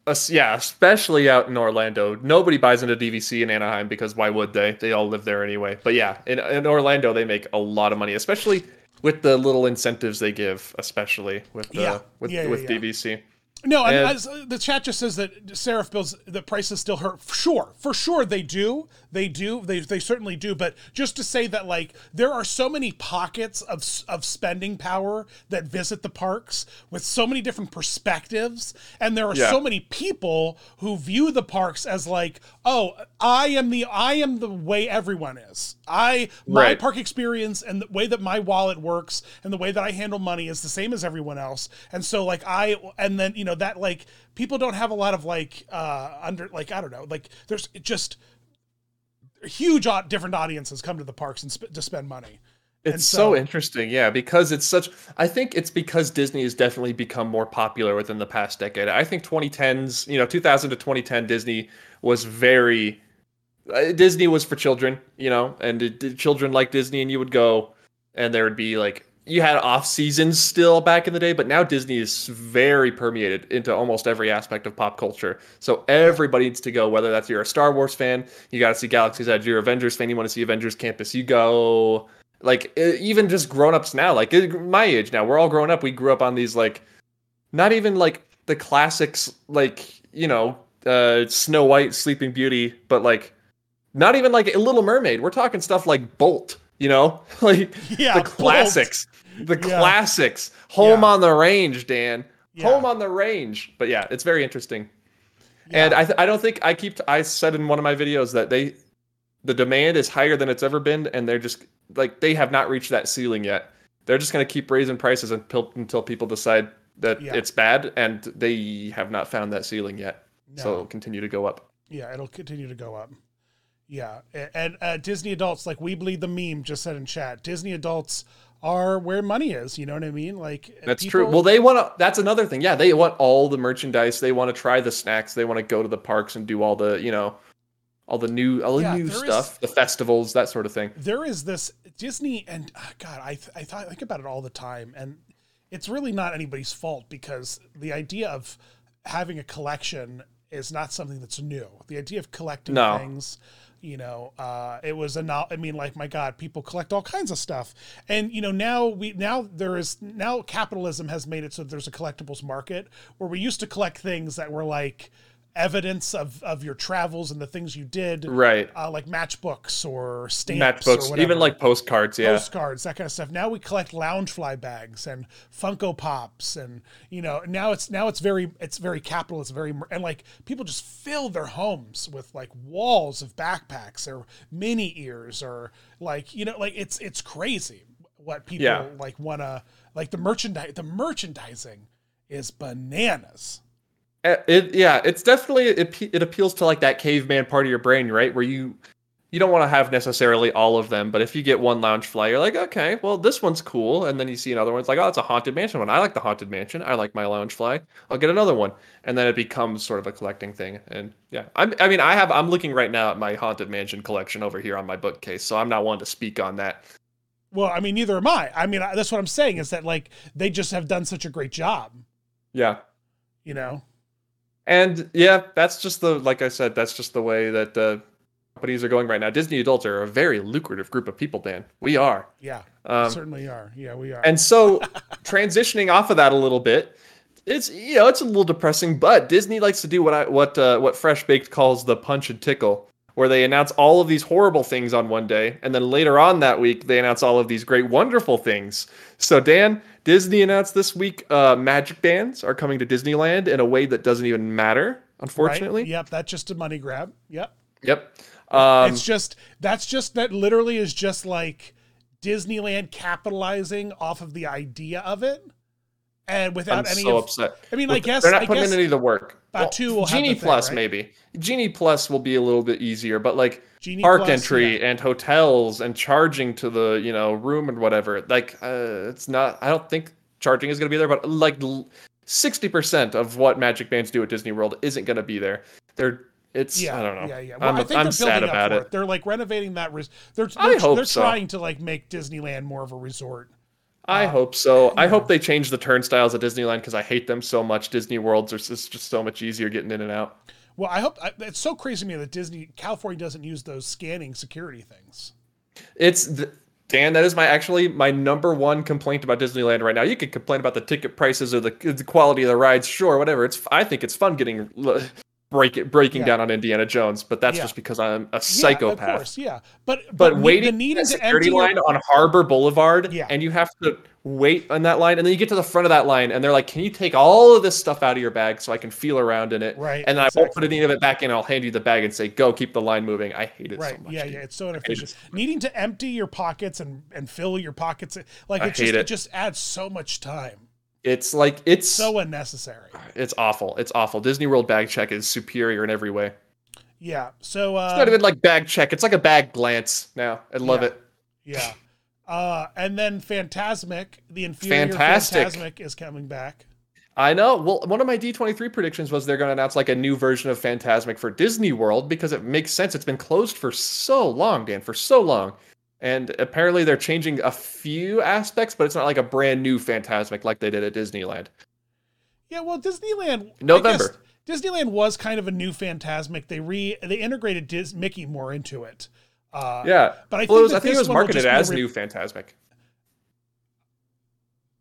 Us- yeah, especially out in Orlando. Nobody buys into DVC in Anaheim because why would they? They all live there anyway. But yeah, in, in Orlando, they make a lot of money, especially with the little incentives they give, especially with the, Yeah. with, Yeah, yeah, with yeah. DVC. No, and as, the chat just says that Seraph bills the prices still hurt. Sure, for sure they do. They do. They they certainly do. But just to say that like there are so many pockets of of spending power that visit the parks with so many different perspectives, and there are Yeah. so many people who view the parks as like, oh, I am the I am the way everyone is. I my Right. park experience and the way that my wallet works and the way that I handle money is the same as everyone else. And so like I and then you know that like people don't have a lot of like uh under like I don't know like there's just huge different audiences come to the parks and sp- to spend money. It's so, so- interesting, yeah, because it's such. I think it's because Disney has definitely become more popular within the past decade. I think 2010s, you know, 2000 to 2010, Disney was very. Uh, Disney was for children, you know, and it, children like Disney, and you would go, and there would be like you had off seasons still back in the day, but now Disney is very permeated into almost every aspect of pop culture. So everybody needs to go, whether that's you're a Star Wars fan, you got to see Galaxy's Edge, you're Avengers fan, you want to see Avengers Campus, you go. Like even just grown-ups now like my age now we're all grown up we grew up on these like not even like the classics like you know uh snow white sleeping beauty but like not even like a little mermaid we're talking stuff like bolt you know? [LAUGHS] Like Yeah, the classics the Yeah. classics. Home Yeah. on the range dan. Yeah. home on the range. But yeah it's very interesting. And I, th- I don't think i keep i said in one of my videos that they the demand is higher than it's ever been and they're just like they have not reached that ceiling yet. They're just going to keep raising prices until until people decide that it's bad and they have not found that ceiling yet. So it'll continue to go up. Yeah, it'll continue to go up. Yeah, and uh, Disney adults, like we bleed the meme, just said in chat. Disney adults are where money is. You know what I mean? Like that's people- true well they want to that's another thing yeah they want all the merchandise they want to try the snacks they want to go to the parks and do all the you know all the new all the Yeah, new there is- stuff the festivals that sort of thing there is this Disney, and ah, God, I th- I thought I think about it all the time, and it's really not anybody's fault because the idea of having a collection is not something that's new. The idea of collecting No. things, you know, uh, it was a no. I mean, like my God, people collect all kinds of stuff, and you know now we now there is now capitalism has made it so there's a collectibles market where we used to collect things that were like evidence of of your travels and the things you did right uh, like matchbooks or stamps or matchbooks whatever. even like postcards yeah postcards, that kind of stuff. Now we collect Loungefly bags and Funko Pops, and you know now it's now it's very it's very capital. It's very and like people just fill their homes with like walls of backpacks or mini ears or like you know like it's it's crazy what people Yeah. like want to like the merchandise the merchandising is bananas. Uh, It yeah, it's definitely it, it appeals to like that caveman part of your brain, right? Where you you don't want to have necessarily all of them, but if you get one Loungefly, you're like, okay, well this one's cool, and then you see another one, it's like, oh, it's a haunted mansion one. I like the haunted mansion. I like my Loungefly. I'll get another one, and then it becomes sort of a collecting thing. And yeah, I'm, I mean, I have I'm looking right now at my haunted mansion collection over here on my bookcase, so I'm not one to speak on that. Well, I mean, neither am I. I mean, I- that's what I'm saying is that like they just have done such a great job, Yeah. you know. And yeah, that's just the like I said, that's just the way that uh, companies are going right now. Disney adults are a very lucrative group of people, Dan. We are. Yeah, Um, certainly are. Yeah, we are. and so transitioning off of that a little bit, it's you know it's a little depressing, but Disney likes to do what I what uh, what Fresh Baked calls the punch and tickle, where they announce all of these horrible things on one day, and then later on that week they announce all of these great wonderful things. So Dan, Disney announced this week uh, magic bands are coming to Disneyland in a way that doesn't even matter, unfortunately. Right? Yep, that's just a money grab. Yep. Yep. Um, it's just that's just that literally is just like Disneyland capitalizing off of the idea of it, and without I'm any. so of, upset. I mean, Well, I guess they're not I putting guess in any of the work. Batu will have Genie thing, Plus right? maybe. Genie Plus will be a little bit easier, but like Genie park Plus, entry yeah. and hotels and charging to the you know room and whatever. Like uh, it's not. I don't think charging is going to be there, but like sixty percent of what Magic Bands do at Disney World isn't going to be there. They're it's Yeah, I don't know. Yeah, yeah. Well, I'm, I think I'm they're sad building about up for it. They're like renovating that. Res- they're I they're, they're so. trying to like make Disneyland more of a resort. I Uh, hope so. I hope they change the turnstiles at Disneyland because I hate them so much. Disney Worlds are just, just so much easier getting in and out. Well, I hope I, it's so crazy to me that Disney California doesn't use those scanning security things. It's th- Dan. That is my actually my number one complaint about Disneyland right now. You can complain about the ticket prices or the, the quality of the rides, sure, whatever. It's I think it's fun getting break it, breaking Yeah. down on Indiana Jones, but that's Yeah. just because I'm a Yeah, psychopath. of course, yeah. But But, ne- waiting the needing to security empty your- line on Harbor Boulevard, Yeah. and you have to wait on that line, and then you get to the front of that line, and they're like, "Can you take all of this stuff out of your bag so I can feel around in it?" Right, And then I won't put any of it back in. I'll hand you the bag and say, "Go, keep the line moving." I hate it Right. so much. yeah, dude. yeah. It's so inefficient. Needing to empty your pockets and and fill your pockets like it just it. it. just adds so much time. It's like it's So unnecessary. it's awful. It's awful. Disney World bag check is superior in every way. Yeah. So uh It's not even like bag check. It's like a bag glance now. I love Yeah. it. Yeah. Uh, and then Fantasmic, the inferior Fantastic. Fantasmic is coming back. I know. Well, one of my D23 predictions was they're going to announce like a new version of Fantasmic for Disney World because it makes sense. It's been closed for so long, Dan, for so long. And apparently they're changing a few aspects, but it's not like a brand new Fantasmic like they did at Disneyland. Yeah, well, Disneyland November. Disneyland was kind of a new Fantasmic. They re they integrated Dis- Mickey more into it. Uh, Yeah. but I well, think it was, I think it was marketed as re- new Fantasmic.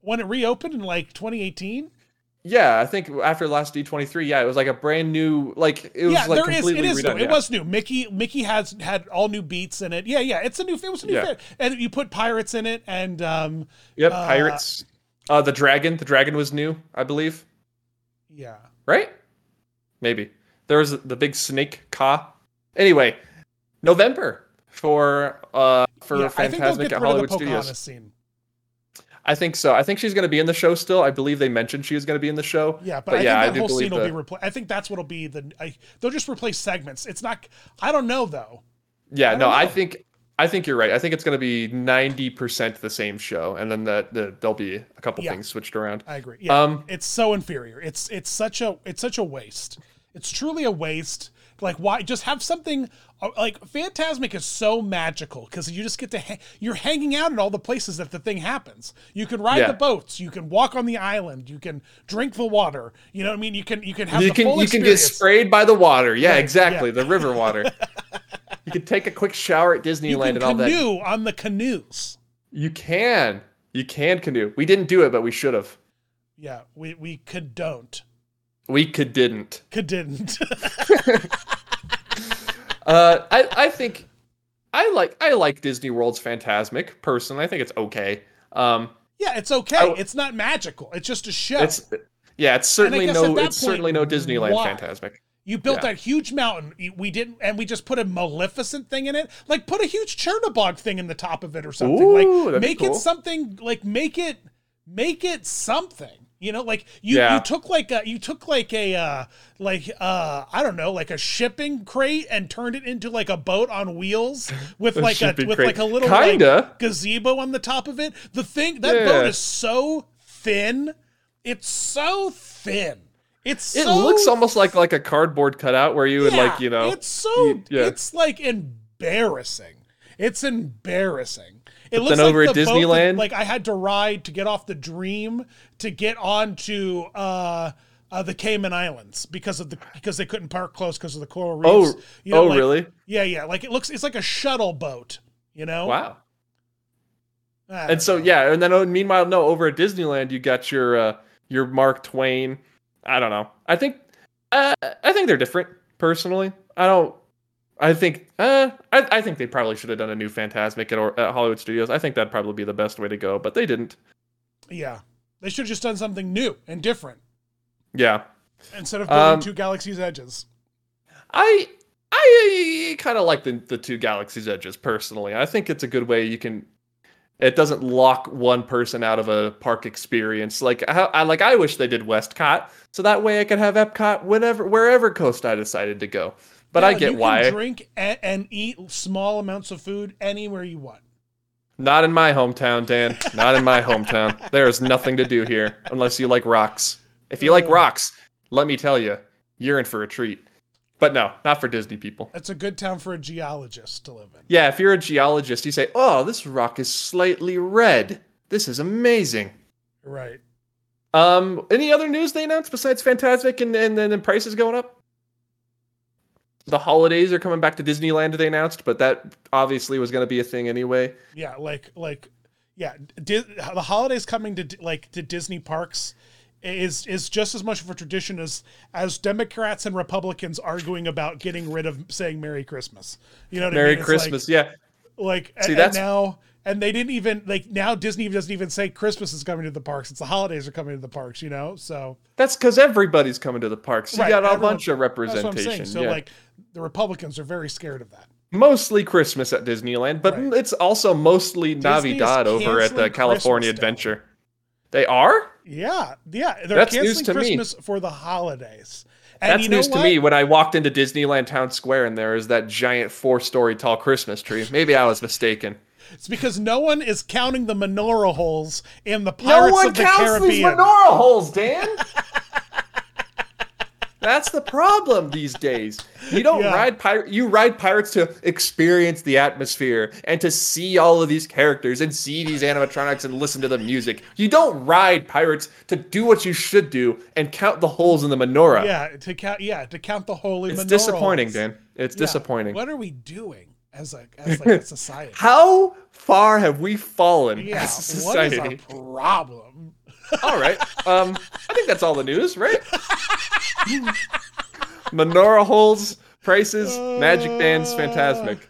when it reopened in like 2018. Yeah, I think after last D23, yeah, it was like a brand new, like it was yeah, like there is. completely It is redone. new. It was new. Mickey Mickey has had all new beats in it. Yeah, yeah. It's a new. It was a new. Yeah. Fan, and you put pirates in it, and um, Yep, uh, Pirates. Uh, the dragon, the dragon was new, I believe. yeah. right? Maybe there was the big snake Ka. Anyway, November for uh for yeah, I think they'll Fantasmic get at Hollywood Studios. scene. I think so. I think she's going to be in the show still. I believe they mentioned she was going to be in the show. Yeah, but, But I yeah, I think that do whole scene will the- be replaced. I think that's what'll be the. I, they'll just replace segments. It's not. I don't know though. Yeah, I no, don't I think I think you're right. I think it's going to be 90% the same show and then the, the there'll be a couple Yeah. things switched around. I agree. Yeah, Um it's so inferior. It's it's such a it's such a waste. It's truly a waste. Like why just have something uh, like Fantasmic is so magical because you just get to ha- you're hanging out in all the places that the thing happens. You can ride Yeah. the boats. You can walk on the island. You can drink the water. You know what I mean? You can you can have you the can full you can get sprayed by the water. Yeah, Right, exactly. yeah. The river water. [LAUGHS] you can take a quick shower at Disneyland and all that. canoe on the canoes. You can. You can canoe. We didn't do it, but we should have. Yeah, we we could don't We could didn't. could didn't. [LAUGHS] Uh, I I think I like I like Disney World's Fantasmic personally. I think it's okay. Um, yeah, it's okay. I- it's not magical. It's just a show. it's yeah, it's certainly no it's certainly no Disneyland why? Fantasmic. You built Yeah. that huge mountain. We didn't, and we just put a Maleficent thing in it. Like put a huge Chernobog thing in the top of it or something. Ooh, like make cool. it something. Like make it, make it something. You know, like you Yeah. you took like a you took like a uh like uh I don't know like a shipping crate and turned it into like a boat on wheels [LAUGHS] with A like a with crate. like a little Kinda. like, gazebo on the top of it. The thing that Yeah. boat is so thin. It's so thin. It's It so looks almost like like a cardboard cutout where you would like you know. it's so you- yeah. it's like embarrassing. It's embarrassing. It But looks then like over at the boat that- Disneyland- like I had to ride to get off the Dream to get onto uh, uh, the Cayman Islands because of the because they couldn't park close because of the coral reefs. oh You know, oh like- really? Yeah, yeah. Like it looks, it's like a shuttle boat. You know. Wow. And so know. yeah, and then oh, meanwhile, no, over at Disneyland, you got your uh, your Mark Twain. I don't know. I think uh, I think they're different. Personally, I don't. I think uh, I, I think they probably should have done a new Fantasmic at, or, at Hollywood Studios. I think that'd probably be the best way to go, but they didn't. yeah. They should have just done something new and different Yeah, instead of building Um, two galaxies' edges. I I I kind of like the the two Galaxy's Edges personally. I think it's a good way you can. It doesn't lock one person out of a park experience. Like I, I like I wish they did WestCOT, so that way I could have Epcot whenever wherever coast I decided to go. But Yeah, I get you why. Can drink and, and eat small amounts of food anywhere you want. Not in my hometown, Dan. Not in my hometown. There is nothing to do here unless you like rocks. If you like rocks, let me tell you, you're in for a treat. But no, not for Disney people. It's a good town for a geologist to live in. Yeah, if you're a geologist, you say, "Oh, this rock is slightly red. This is amazing." Right. Um, any other news they announced besides Fantasmic and and then prices going up? The holidays are coming back to Disneyland. They announced, but that obviously was going to be a thing anyway. Yeah, like like yeah, Di- the holidays coming to like to Disney parks is is just as much of a tradition as as Democrats and Republicans arguing about getting rid of saying Merry Christmas. You know what I Merry mean? Christmas, yeah. Like, like See, and that's- now and they didn't even like now Disney doesn't even say Christmas is coming to the parks. It's the holidays are coming to the parks, you know? So That's because everybody's coming to the parks. You Right, got a everyone- bunch of that's what I'm representation. So yeah. like the Republicans are very scared of that. mostly Christmas at Disneyland, but Right. it's also mostly Navidad over at the California Christmas, Adventure. They are? Yeah, yeah, they're That's news canceling to me. Christmas for the holidays. And That's you know news to me when I walked into Disneyland Town Square and there is that giant four story tall Christmas tree. Maybe I was mistaken. It's because no one is counting the menorah holes in the Pirates of the Caribbean. No one counts these menorah holes, Dan. [LAUGHS] That's the problem these days. You don't Yeah. ride pirate. You ride pirates to experience the atmosphere and to see all of these characters and see these animatronics and listen to the music. You don't ride pirates to do what you should do and count the holes in the menorah. Yeah, to count. Yeah, to count the holy. Menorah. It's disappointing. Dan. It's Yeah. disappointing. What are we doing as a as like a [LAUGHS] society? How far have we fallen yeah, as a what is society? our problem? All right. Um, I think that's all the news, right? Menorah holes, prices, magic bands, fantasmic.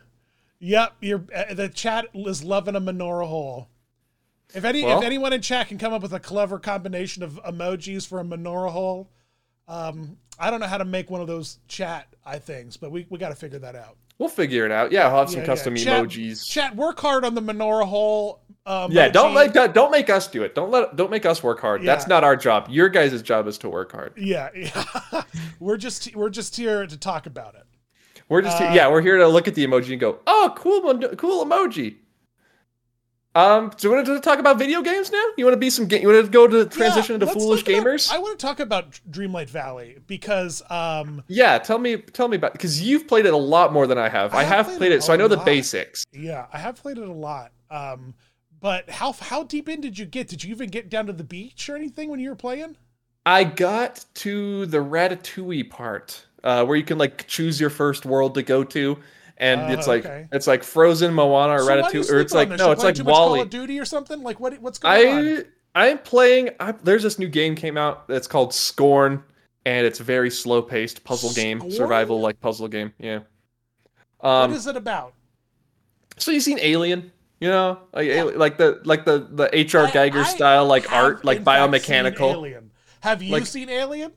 Yep, you're uh, the chat is loving a menorah hole. If any Well- if anyone in chat can come up with a clever combination of emojis for a menorah hole, um, I don't know how to make one of those chat I things, but we, we got to figure that out. We'll figure it out. Yeah, I'll have some Yeah, custom yeah. Chat- emojis. Chat, work hard on the menorah hole. Uh, yeah, don't like. Don't make us do it. Don't let. Don't make us work hard. That's not our job. Your guys' job is to work hard. Yeah, [LAUGHS] yeah. we're just we're just here to talk about it. We're just Uh, here, yeah. We're here to look at the emoji and go, oh, cool, cool emoji. Um, so you want to talk about video games now? You want to be some? Ga- you want to go to transition Yeah, into foolish talk about- gamers? I want to talk about Dreamlight Valley because um, Yeah, tell me, tell me about because you've played it a lot more than I have. I, have played, it, so I know the basics. Yeah, I have played it a lot. Um, but how how deep in did you get? Did you even get down to the beach or anything when you were playing? I got to the Ratatouille part, uh, where you can like choose your first world to go to, and Uh, it's like okay. it's like Frozen, Moana, or So why do you Ratatouille, or it's like this? no, it's like much Call Wally. of Duty or something. Like what what's going on? I I'm playing. I, there's this new game came out that's called Scorn, and it's a very slow paced puzzle game, survival like puzzle game. Yeah. what Um. is it about? So you seen Alien? You know, like Ali- like the like the the H.R. Giger I style, like art, like in fact, seen biomechanical. Alien. Have you Like- seen Alien?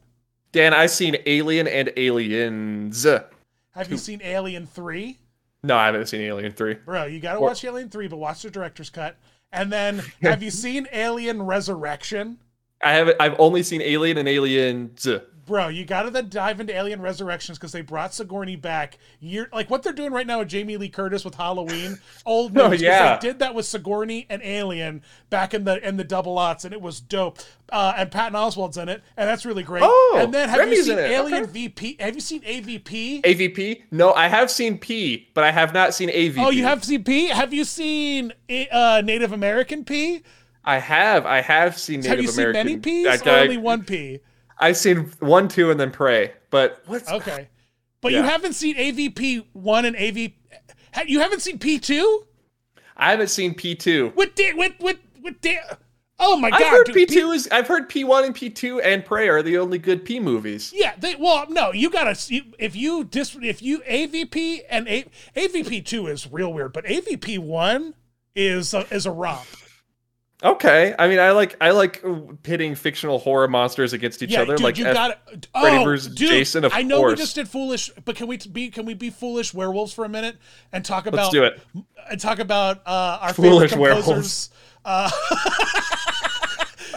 Dan, I've seen Alien and Aliens. Have you seen Alien Three? No, I haven't seen Alien Three. Bro, you got to Or- watch Alien 3, but watch the director's cut. And then, [LAUGHS] have you seen Alien Resurrection? I haven't. I've only seen Alien and Aliens. Bro, you got to then dive into Alien Resurrections because they brought Sigourney back. Year like what they're doing right now with Jamie Lee Curtis with Halloween, [LAUGHS] old news. Oh, yeah. they did that with Sigourney and Alien back in the in the double aughts, and it was dope. Uh, and Patton Oswalt's in it, and that's really great. Oh, and then have Remy's you seen Alien okay. VP? Have you seen AVP? AVP? No, I have seen P, but I have not seen AVP. oh, you have seen P? Have you seen uh, Native American P? I have. I have seen Native American. have you American. seen many Ps I- I- only one P? I've seen one, two, and then Prey. But what's Okay, [LAUGHS] but you haven't seen AVP one and AV. You haven't seen P two? I haven't seen P two. With da- with with with da- Oh my god! I've heard P two is. I've heard P one and P two and Prey are the only good P movies. Yeah, they, well, no, you gotta you, if you dis if you AVP and A, AVP two is real weird, but AVP one is a, is a romp. Okay, I mean, I like I like pitting fictional horror monsters against each Yeah, other. dude, like you F- got Freddy oh, versus dude, Jason, of I know course. we just did foolish, but can we be can we be foolish werewolves for a minute and talk about Let's do it. and talk about uh, our Foolish favorite werewolves. Uh, [LAUGHS]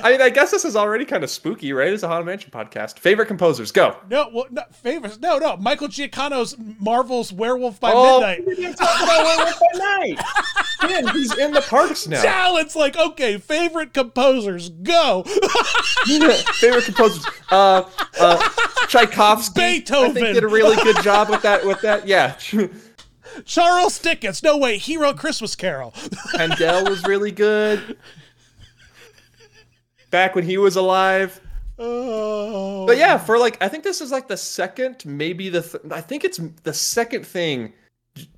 I mean, I guess this is already kind of spooky, right? It's a Haunted Mansion podcast. Favorite composers, go. no, well, no, favorites. No, no. Michael Giacchino's Marvel's Werewolf by Oh, Midnight. we didn't talk about Werewolf by Night. Man, he's in the parks now. Now it's like okay, favorite composers, go. Favorite composers, uh, uh, Tchaikovsky. I Beethoven. think did a really good job with that. With that, yeah. Charles Dickens. No way, he wrote Christmas Carol. Handel was really good. Back when he was alive. oh, But yeah, for like, I think this is like the second, maybe the, th- I think it's the second thing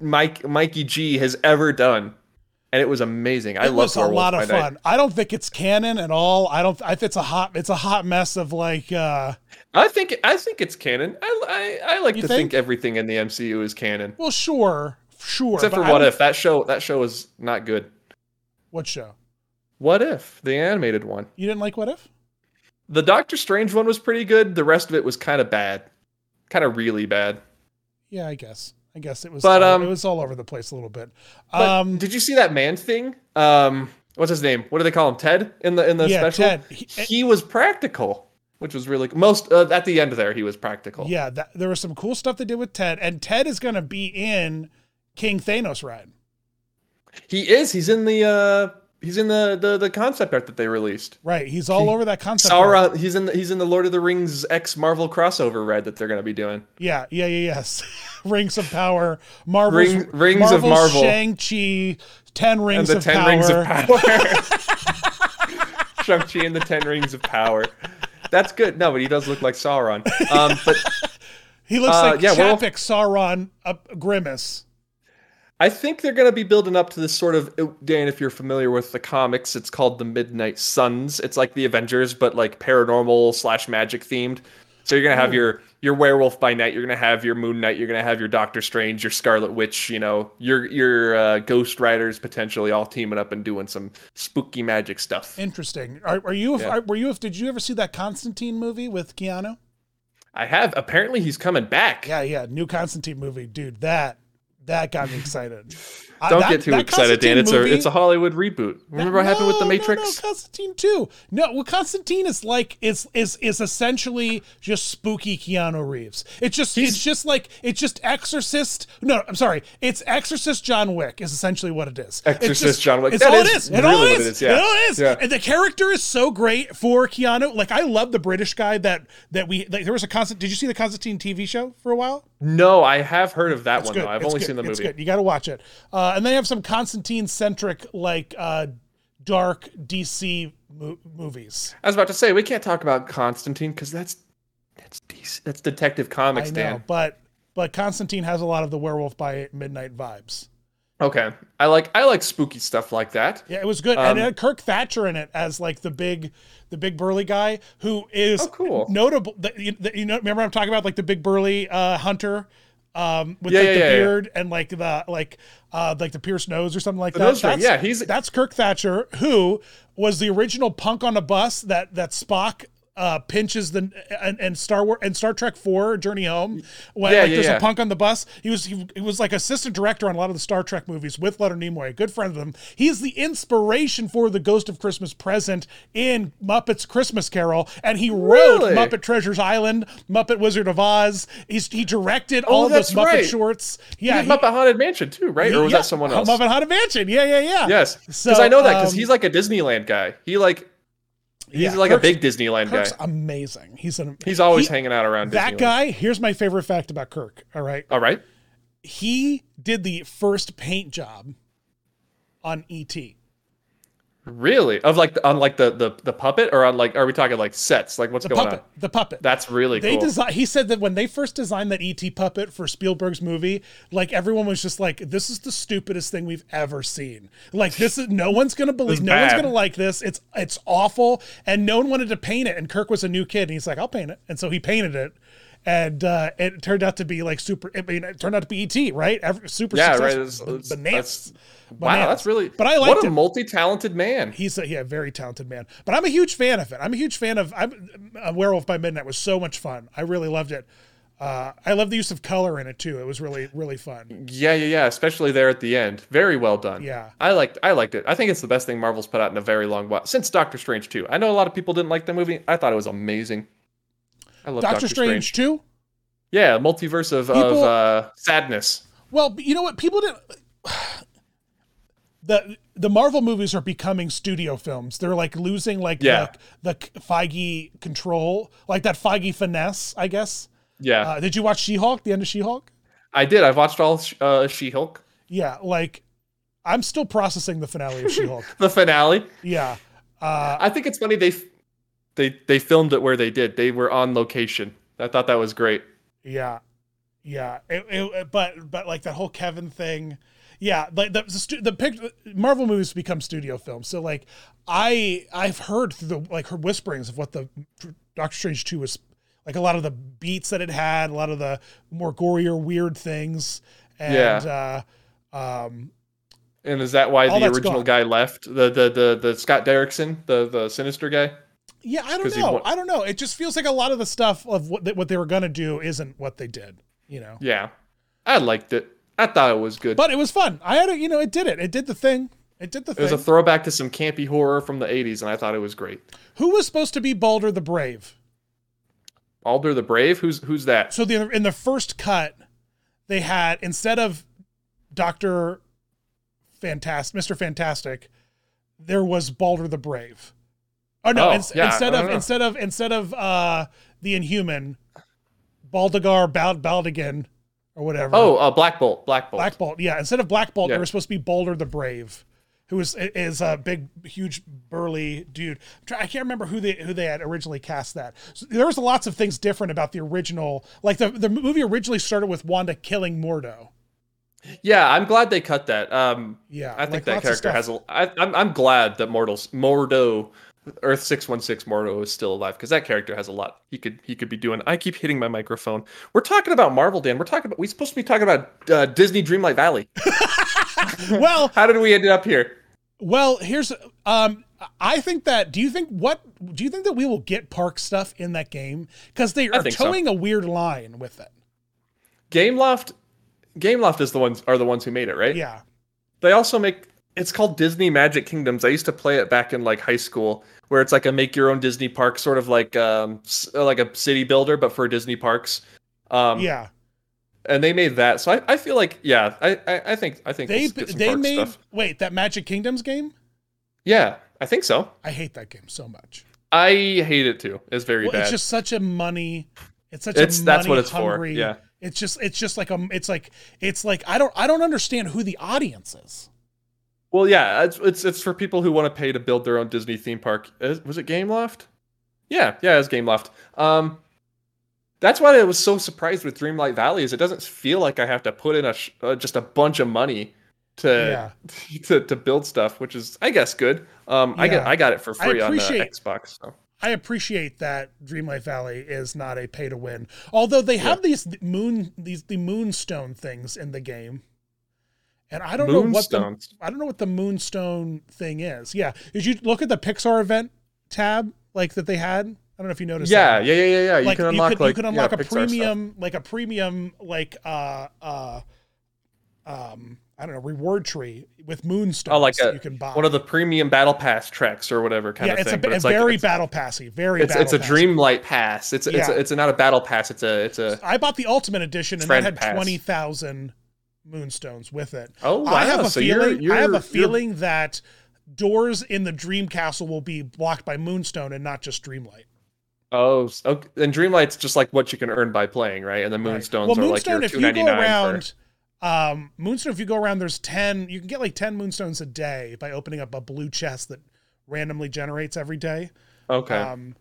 Mike Mikey G has ever done, and it was amazing. I it love was a lot of Night. fun. I don't think it's canon at all. I don't. I think it's a hot. It's a hot mess of like. uh I think I think it's canon. I I, I like to think? think? everything in the MCU is canon, Well, sure, sure. except for What If. That show that show is not good. What show? What If the animated one? You didn't like What If? The Doctor Strange one was pretty good. The rest of it was kind of bad, kind of really bad. Yeah, I guess. I guess it was. But, um, it was all over the place a little bit. Um, did you see that man thing? Um, what's his name? What do they call him? Ted in the in the yeah, special. Ted. He, He was practical, which was really most uh, at the end there. He was practical. yeah, that, there was some cool stuff they did with Ted, and Ted is going to be in King Thanos ride. he is. He's in the uh, he's in the, the the concept art that they released. Right, he's all over that concept. art. Sauron. He's in the he's in the Lord of the Rings X Marvel crossover ride that they're going to be doing. Yeah, yeah, yeah, yes. [LAUGHS] Rings of Power, Marvel, Ring- Rings of Marvel's Marvel. Shang Chi, Ten Rings and the of Ten Power. Rings of [LAUGHS] Power. [LAUGHS] Shang-Chi and the Ten Rings of Power. That's good. No, but he does look like Sauron. Um, but He looks Uh, like yeah, Chapek Sauron up Grimace. I think they're going to be building up to this sort of Dan. If you're familiar with the comics, it's called the Midnight Suns. It's like the Avengers, but like paranormal slash magic themed. So you're gonna have your your werewolf by night. You're gonna have your Moon Knight. You're gonna have your Doctor Strange, your Scarlet Witch. You know, your your uh, Ghost Riders potentially all teaming up and doing some spooky magic stuff. Interesting. Are, are you? Yeah. Are, were you? Did you ever see that Constantine movie with Keanu? I have. Apparently, he's coming back. Yeah, yeah. New Constantine movie, dude. That that got me excited. I- [LAUGHS] Don't uh, that- get too excited, Dan. It's a it's a Hollywood reboot. Remember what happened with the Matrix? No, no, Constantine too. No, well, Constantine is like is is is essentially just spooky Keanu Reeves. It's just it's just like it's just Exorcist. No, I'm sorry. It's Exorcist John Wick is essentially what it is. It's Exorcist just- John Wick. It's That all is it is. It all is. it is, yeah. It all is. Yeah. And the character is so great for Keanu. Like I love the British guy that that we like. There was a constant. Did you see the Constantine TV show for a while? No, I have heard of that It's one good. though. I've It's only good. seen the It's movie. good. You got to watch it. Uh, and they have some Constantine centric, like uh, dark DC mo- movies. I was about to say we can't talk about Constantine because that's that's DC, that's Detective Comics, I know, Dan. but but Constantine has a lot of the Werewolf by Midnight vibes. Okay, I like I like spooky stuff like that. Yeah, it was good, Um, and it had Kirk Thatcher in it as like the big, the big burly guy who is Oh, cool. notable. That you, you know, remember I'm talking about like the big burly uh, hunter. Um, with Yeah, like yeah, the yeah, beard and like the like uh like the pierced nose or something like The that. nose ring, yeah, he's- that's Kirk Thatcher, who was the original punk on a bus that that Spock uh pinches the and, and Star Wars and Star Trek 4 Journey Home when Yeah, like yeah, there's yeah. a punk on the bus. He was he, he was like assistant director on a lot of the Star Trek movies with Leonard Nimoy, a good friend of them. He's the inspiration for the Ghost of Christmas Present in Muppets Christmas Carol, and he wrote Really? Muppet Treasures Island, Muppet Wizard of Oz. He's he directed all of those Oh, Muppet right. shorts. Yeah, he- Muppet Haunted Mansion too, right? Or was that someone else? Muppet Haunted Mansion. Yeah, yeah, yeah. Yes, because So, I know that because um, he's like a Disneyland guy. He like he's Yeah, like Kirk's- a big Disneyland Kirk's guy. amazing. He's an He's always he- hanging out around that Disneyland. guy. Here's my favorite fact about Kirk. All right, All right. he did the first paint job on ET. Really? Of like the, on like the, the the puppet or on like are we talking like sets? Like what's The going puppet. on? The puppet. That's really cool. they cool. design. He said that when they first designed that ET puppet for Spielberg's movie, like everyone was just like, "This is the stupidest thing we've ever seen. Like this is no one's gonna believe. It's No one's gonna like this. It's it's awful." And no one wanted to paint it. And Kirk was a new kid, and he's like, "I'll paint it." And so he painted it. and uh, it turned out to be like super. I mean, it turned out to be ET, right? Every, super Yeah, right. successful. It's- B- it's- bananas. That's- Wow, that's really. But I what liked a it. multi-talented man. He's a yeah, very talented man. But I'm a huge fan of it. I'm a huge fan of. I'm a Werewolf by Midnight was so much fun. I really loved it. Uh, I love the use of color in it too. It was really really fun. Yeah, yeah, yeah. Especially there at the end. Very well done. Yeah. I liked. I liked it. I think it's the best thing Marvel's put out in a very long while since Doctor Strange too. I know a lot of people didn't like the movie. I thought it was amazing. I love Doctor Doctor, Strange too. Yeah, multiverse of, People- of uh, sadness. Well, you know what? People didn't. The the Marvel movies are becoming studio films. They're like losing like Yeah. the, the Feige control, like that Feige finesse, I guess. Yeah, Uh, did you watch She Hulk? The end of She Hulk? I did. I've watched all uh, She-Hulk. Yeah, like I'm still processing the finale of She Hulk. [LAUGHS] The finale. Yeah. Uh, I think it's funny they they they filmed it where they did. They were on location. I thought that was great. Yeah, yeah. It, it, but but like that whole Kevin thing, yeah. Like the the, the pic, Marvel movies become studio films. So like I I've heard through the like her whisperings of what the Doctor Strange two was like. A lot of the beats that it had, a lot of the more gorier, weird things, and uh, um, And is that why the original gone. guy left? The the the the Scott Derrickson, the the sinister guy. yeah, I don't know. I don't know. It just feels like a lot of the stuff of what they, what they were gonna do isn't what they did. You know. Yeah, I liked it. I thought it was good. But it was fun. I had it. you know, it did it. It did the thing. It did the it was a throwback to some campy horror from the '80s, and I thought it was great. Who was supposed to be Balder the Brave? Balder the Brave. Who's who's that? So the in the first cut, they had instead of Doctor Fantastic, Mister Fantastic, there was Balder the Brave. Oh no! Oh, ins- yeah, instead of know. instead of instead of uh the Inhuman, Baldagar Bald Baldigan or whatever. Oh, uh, Black Bolt. Black Bolt. Black Bolt. Yeah, instead of Black Bolt, Yeah. there was supposed to be Balder the Brave, who is is a big, huge, burly dude. I can't remember who they who they had originally cast that. So there was lots of things different about the original. Like the the movie originally started with Wanda killing Mordo. Yeah, I'm glad they cut that. Um, Yeah, I think like that character has a. I, I'm I'm glad that Mortals Mordo, Earth six one six Mordo is still alive because that character has a lot he could he could be doing. I keep hitting my microphone. We're talking about Marvel, Dan. We're talking about we're supposed to be talking about uh, Disney Dreamlight Valley. [LAUGHS] well, How did we end up here? well, here's um. I think that. Do you think what? Do you think that we will get park stuff in that game? Because they are think so. towing a weird line with it. Gameloft, Gameloft is the ones are the ones who made it, right? Yeah. They also make it's called Disney Magic Kingdoms. I used to play it back in like high school, where it's like a make your own Disney park, sort of like um like a city builder, but for Disney parks. Um, Yeah. and they made that, so I, I feel like yeah, I I, I think I think They we'll get some they made stuff. wait that Magic Kingdoms game. yeah, I think so. I hate that game so much. I hate it too. It's very Well, bad. it's just such a money. It's such It's- a that's what money it's for, yeah. It's just it's just like a it's like it's like I don't I don't understand who the audience is. Well, yeah, it's, it's it's for people who want to pay to build their own Disney theme park. Was it Game Gameloft? Yeah, yeah, it it's Gameloft. Um, that's why I was so surprised with Dreamlight Valley. Is it doesn't feel like I have to put in a sh- uh, just a bunch of money to [LAUGHS] to to build stuff, which is I guess good. Um, I get I got it for free on the Xbox. So. I appreciate that Dreamlight Valley is not a pay to win. Although they have these moon these the moonstone things in the game. And I don't know what the I don't know what the moonstone thing is. Yeah. Did you look at the Pixar event tab like that they had? I don't know if you noticed Yeah, that. yeah, yeah, yeah, yeah. You like can unlock you could, like you could unlock yeah, a Pixar stuff. premium like a premium like uh uh um I don't know reward tree with moonstones Oh, like a you can buy. one of the premium battle pass treks or whatever kind yeah, of thing. a, a it's like very it's, battle passy, very it's, battle it's a passy. dream light pass. It's it's a, it's not a battle pass. It's a it's a I bought the ultimate edition and that had pass. twenty thousand moonstones with it. oh wow. I have a so you're- feeling. I have you're- a feeling that doors in the Dream Castle will be blocked by Moonstone and not just Dreamlight. Oh, okay. and Dreamlight's just like what you can earn by playing, right? And the Right. Moonstones well, are like Moonstone, your if you go around, um, Moonstone, if you go around, there's ten. You can get like ten Moonstones a day by opening up a blue chest that randomly generates every day. Okay, Um,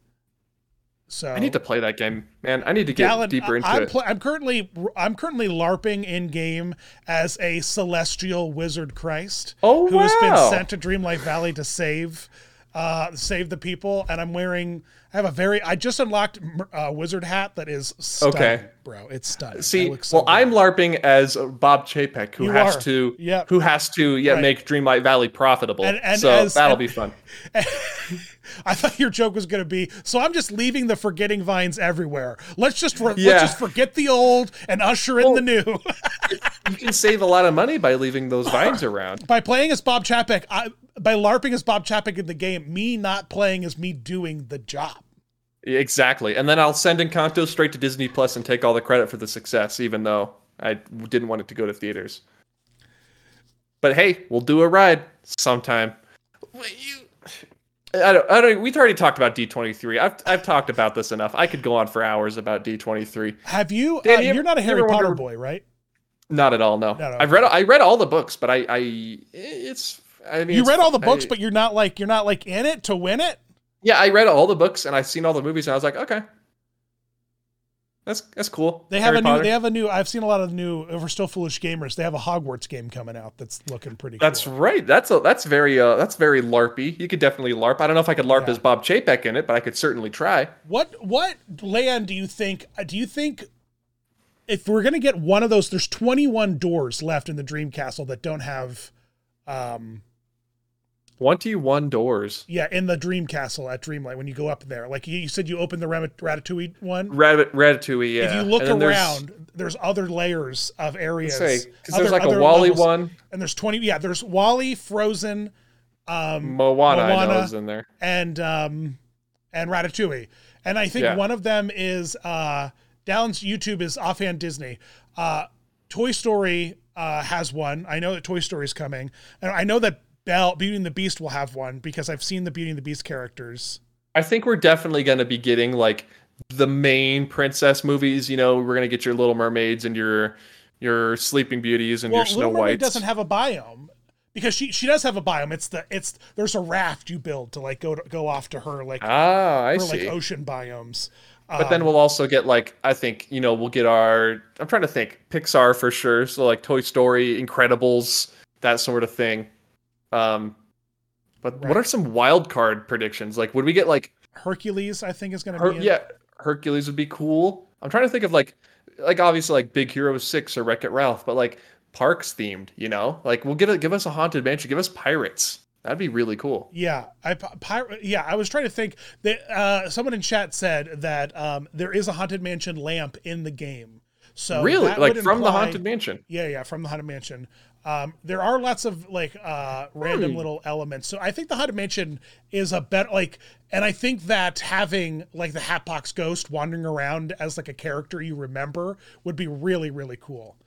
so I need to play that game, man. I need to get deeper into I'm, it. pl- I'm currently I'm currently larping in game as a celestial wizard Christ Oh, who has been sent to Dreamlight Valley to save uh, save the people, and I'm wearing. I have a very. I just unlocked a uh, wizard hat that is stunning, Okay. bro. It's stunning. See, so well, good. I'm LARPing as Bob Chapek, who You has are. to, Yep. who has to, yeah, Right. make Dreamlight Valley profitable. And- and so as- that'll and- be fun. [LAUGHS] I thought your joke was going to be. So I'm just leaving the forgetting vines everywhere. Let's just for, Yeah. let's just forget the old and usher in the new. [LAUGHS] You can save a lot of money by leaving those vines around. [LAUGHS] by playing as Bob Chapek, I, by LARPing as Bob Chapek in the game, me not playing is me doing the job. Exactly, and then I'll send Encanto straight to Disney Plus and take all the credit for the success, even though I didn't want it to go to theaters. But hey, we'll do a ride sometime. Wait, you- I don't. I don't. We've already talked about D twenty three. I've I've talked about this enough. I could go on for hours about D twenty three. Have you? Dan, uh, you you're not a Harry Potter wonder- boy, right? Not at all. No. No, no, I've read. I read all the books, but I. I it's. I mean, You read all the books, I- but you're not like you're not like in it to win it. yeah, I read all the books and I've seen all the movies, and I was like, okay, that's that's cool. They have Harry a new. Potter. They have a new. I've seen a lot of new. If we're still foolish gamers, they have a Hogwarts game coming out that's looking pretty. That's cool. right. That's a that's very uh that's very larpy. You could definitely larp. I don't know if I could larp Yeah. as Bob Chapek in it, but I could certainly try. What what land do you think? uh, Do you think if we're gonna get one of those? There's 21 doors left in the Dream Castle that don't have. um Twenty one doors. Yeah, in the Dream Castle at Dreamlight, when you go up there, like you, said, you opened the Ratatouille one. Rabbit Ratatouille. Yeah. if you look then there's- around, there's, other layers of areas. Say, because there's like a Wally levels. one, and there's 20. Yeah, there's Wally, Frozen, um, Moana, I know Moana. is in there. and um, and Ratatouille. And I think Yeah. one of them is uh, Dallon's YouTube is offhand Disney. Uh, Toy Story uh, has one. I know that Toy Story is coming, and I know that Belle Beauty and the Beast will have one because I've seen the Beauty and the Beast characters. I think we're definitely going to be getting like the main princess movies. You know, we're going to get your Little Mermaids and your your Sleeping Beauties and Well, your Snow Little Mermaid Whites. doesn't have a biome because she she does have a biome. It's the it's there's a raft you build to like go to, go off to her like ah, I her see. like ocean biomes. But then we'll also get like I think you know we'll get our I'm trying to think Pixar for sure so like Toy Story, Incredibles, that sort of thing. Um, but Right. what are some wild card predictions? Like would we get like Hercules, I think, is going to Her- be in. yeah Hercules would be cool. I'm trying to think of like like obviously like Big Hero Six or Wreck It Ralph, but like parks themed. You know, like we'll get a give us a haunted mansion, give us pirates. That'd be really cool. Yeah, I pir- yeah, I was trying to think that uh, someone in chat said that um, there is a haunted mansion lamp in the game. So really, like would from the haunted mansion. Yeah, yeah, from the haunted mansion. Um, there are lots of like uh, random Hmm. little elements. So I think the haunted mansion is a better like, and I think that having like the Hatbox Ghost wandering around as like a character you remember would be really really cool.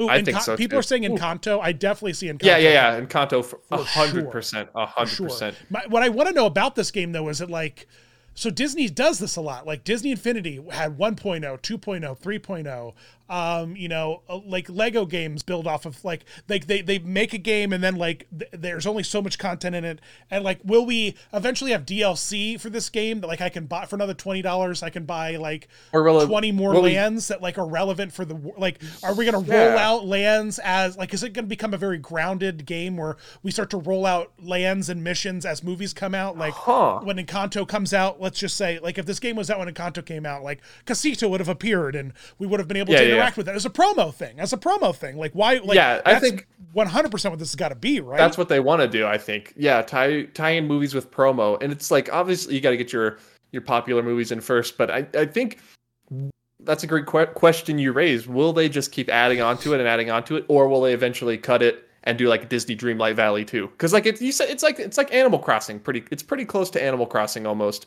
Ooh, I think so, People too. are saying Encanto. I definitely see Encanto. Yeah, yeah, yeah. Encanto for a hundred percent, a hundred percent. What I want to know about this game though is it like so Disney does this a lot. Like Disney Infinity had 1.0, 2.0, 3.0. Um, you know, uh, like Lego games build off of like like they they make a game and then like th- there's only so much content in it. And like will we eventually have DLC for this game that like I can buy for another $20 I can buy like Or 20 more lands that like are relevant for the like are we going to Yeah. roll out lands as like is it going to become a very grounded game where we start to roll out lands and missions as movies come out like Huh. when Encanto comes out let's just say like if this game was out when Encanto came out like Casita would have appeared and we would have been able Yeah, to yeah, interact with it as a promo thing as a promo thing like why like Yeah, I think- 100% what this has got to be right That's what they want to do, I think. Yeah, tie tie in movies with promo, and it's like obviously you got to get your your popular movies in first, but I I think that's a great que- question you raised. Will they just keep adding onto it and adding onto it, or will they eventually cut it and do like Disney Dreamlight Valley too? Because like it, you said, it's like it's like Animal Crossing. Pretty, it's pretty close to Animal Crossing almost.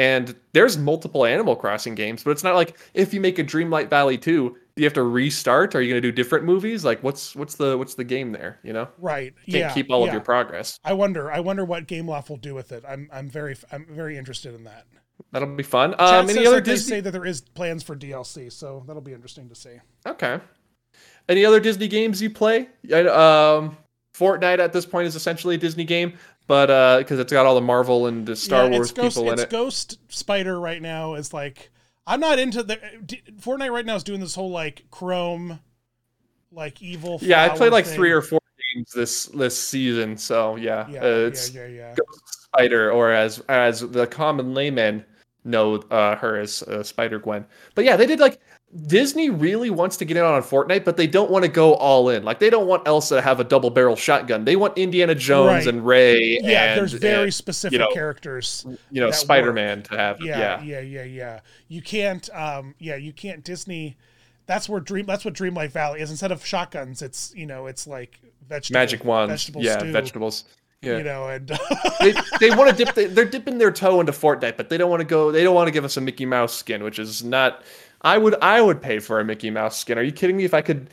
And there's multiple Animal Crossing games, but it's not like if you make a Dreamlight Valley 2, do you have to restart? Are you going to do different movies? Like what's what's the what's the game there, you know? right can't yeah keep all yeah. of your progress. I wonder I wonder what Gameloft will do with it I'm I'm very I'm very interested in that That'll be fun. Chat Um, any other Disney? say that there is plans for DLC, so that'll be interesting to see. Okay. Any other Disney games you play? Um, Fortnite at this point is essentially a Disney game, but uh, because it's got all the Marvel and the Star Yeah, Wars Ghost, people in it's it. Ghost Spider right now is like I'm not into the Fortnite right now is doing this whole like Chrome, like evil. yeah, I played like thing. three or four games this this season, so yeah. Yeah, uh, it's yeah, yeah, yeah. Ghosts, Spider, or as as the common layman know uh, her as uh, Spider Gwen. But yeah, they did like Disney really wants to get in on Fortnite, but they don't want to go all in. Like they don't want Elsa to have a double barrel shotgun. They want Indiana Jones Right. and Ray. Yeah, and, there's very and, specific know, characters. you know Spider Man to have. Yeah, Yeah, yeah, yeah, yeah. You can't. Um, yeah, you can't. Disney. That's where Dream. That's what Dreamlight Valley is. Instead of shotguns, it's you know, it's like vegetable magic wands. vegetable yeah, stew, vegetables. Yeah. You know, and they, [LAUGHS] they want to dip they, they're dipping their toe into Fortnite, but they don't want to go they don't want to give us a Mickey Mouse skin, which is not I would I would pay for a Mickey Mouse skin. Are you kidding me if I could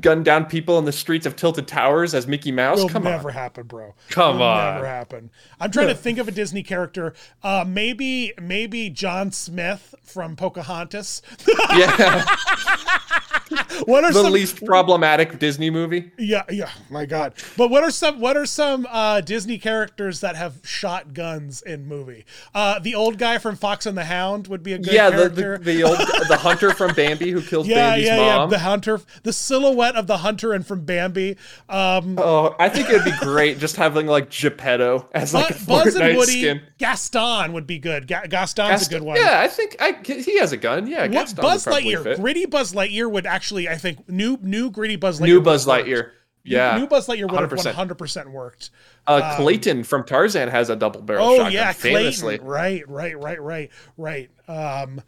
gun down people in the streets of Tilted Towers as Mickey Mouse? will Come never on. happen, bro. Come Will on. never happen. I'm trying to think of a Disney character. Uh, maybe maybe John Smith from Pocahontas. [LAUGHS] Yeah. [LAUGHS] what are the some least problematic Disney movie. Yeah, yeah, my God. But what are some what are some uh, Disney characters that have shot guns in movie? Uh, the old guy from Fox and the Hound would be a good yeah, the, character. the the old [LAUGHS] the hunter from Bambi who kills yeah, Bambi's yeah, mom. yeah. The hunter, the silhouette of the hunter and from Bambi. Um, Oh, I think it'd be [LAUGHS] great just having like Geppetto as like a Bu- Buzz and Woody, skin. Gaston would be good. Ga- Gaston's a good one. Yeah, I think I he has a gun. Yeah, What, Gaston Buzz would probably Lightyear, fit. gritty Buzz Lightyear would actually, I think, new new gritty Buzz Lightyear. New Buzz have. Lightyear. Yeah. new Buzz Lightyear would have 100%. 100 percent worked. Uh, Clayton from Tarzan has a double barrel Oh shotgun. yeah, famously. Clayton. Right, right, right, right, right. Um,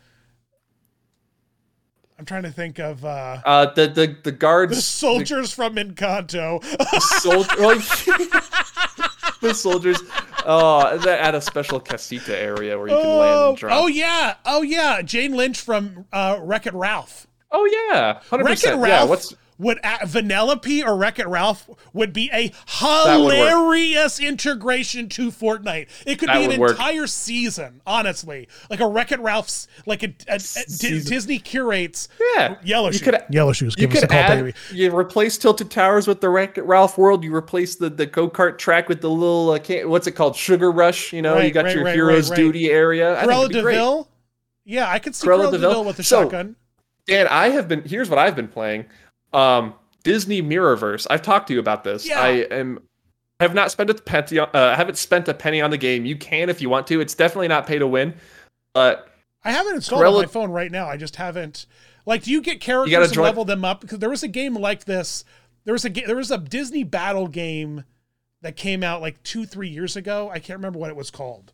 I'm trying to think of uh, Uh, the the the guards, the soldiers from Encanto. the, soldier, [LAUGHS] [LAUGHS] the soldiers. Oh, that at a special casita area where you can land oh, and drop. oh yeah, oh yeah, Jane Lynch from uh, Wreck It Ralph. Oh yeah, hundred Wreck It percent. Ralph Yeah, what's would uh, Vanellope or Wreck It Ralph would be a hilarious integration to Fortnite. It could That be an would work. entire season, honestly, like a Wreck It Ralph's, like a, a- a- Di- Disney curates. yeah? Yellow You shoes. could- Yellow shoes. You Give us a could call, add, baby. you replace Tilted Towers with the Wreck-It Ralph world. You replace the, the go kart track with the little uh, can't, what's it called, Sugar Rush. You know, you got right, your right, hero's right, right. duty area. I think Cruella it'd be great. de Vil. Yeah, I could see Cruella Cruella de Vil. Deville with a So- shotgun. Dan, I have been. Here's what I've been playing. Um, Disney Mirrorverse. I've talked to you about this. Yeah. I am. I have not spent a penny. On, uh, I haven't spent a penny on the game. You can if you want to. It's definitely not pay to win. But I haven't installed on my phone right now. I just haven't. Like, do you get characters gotta and join- level them up? Because there was a game like this. There was a there was a Disney battle game that came out like two three years ago. I can't remember what it was called.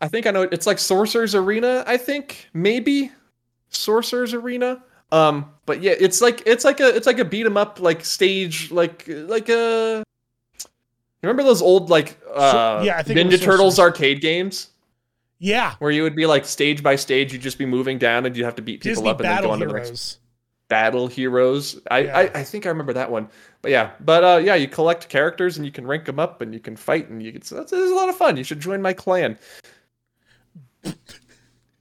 I think I know. It's like Sorcerer's Arena. I think maybe Sorcerer's Arena. Um, but yeah, it's like it's like a it's like a beat 'em up like stage like like a. Remember those old like uh, yeah, I think Ninja Turtles Sorcerer's- arcade games? Yeah, where you would be like stage by stage, you'd just be moving down and you'd have to beat people Disney up and then go on to the next battle heroes. I, Yeah. I I think I remember that one. But yeah, but uh yeah, you collect characters and you can rank them up and you can fight and you can. So that's, it's a lot of fun. You should join my clan. [LAUGHS]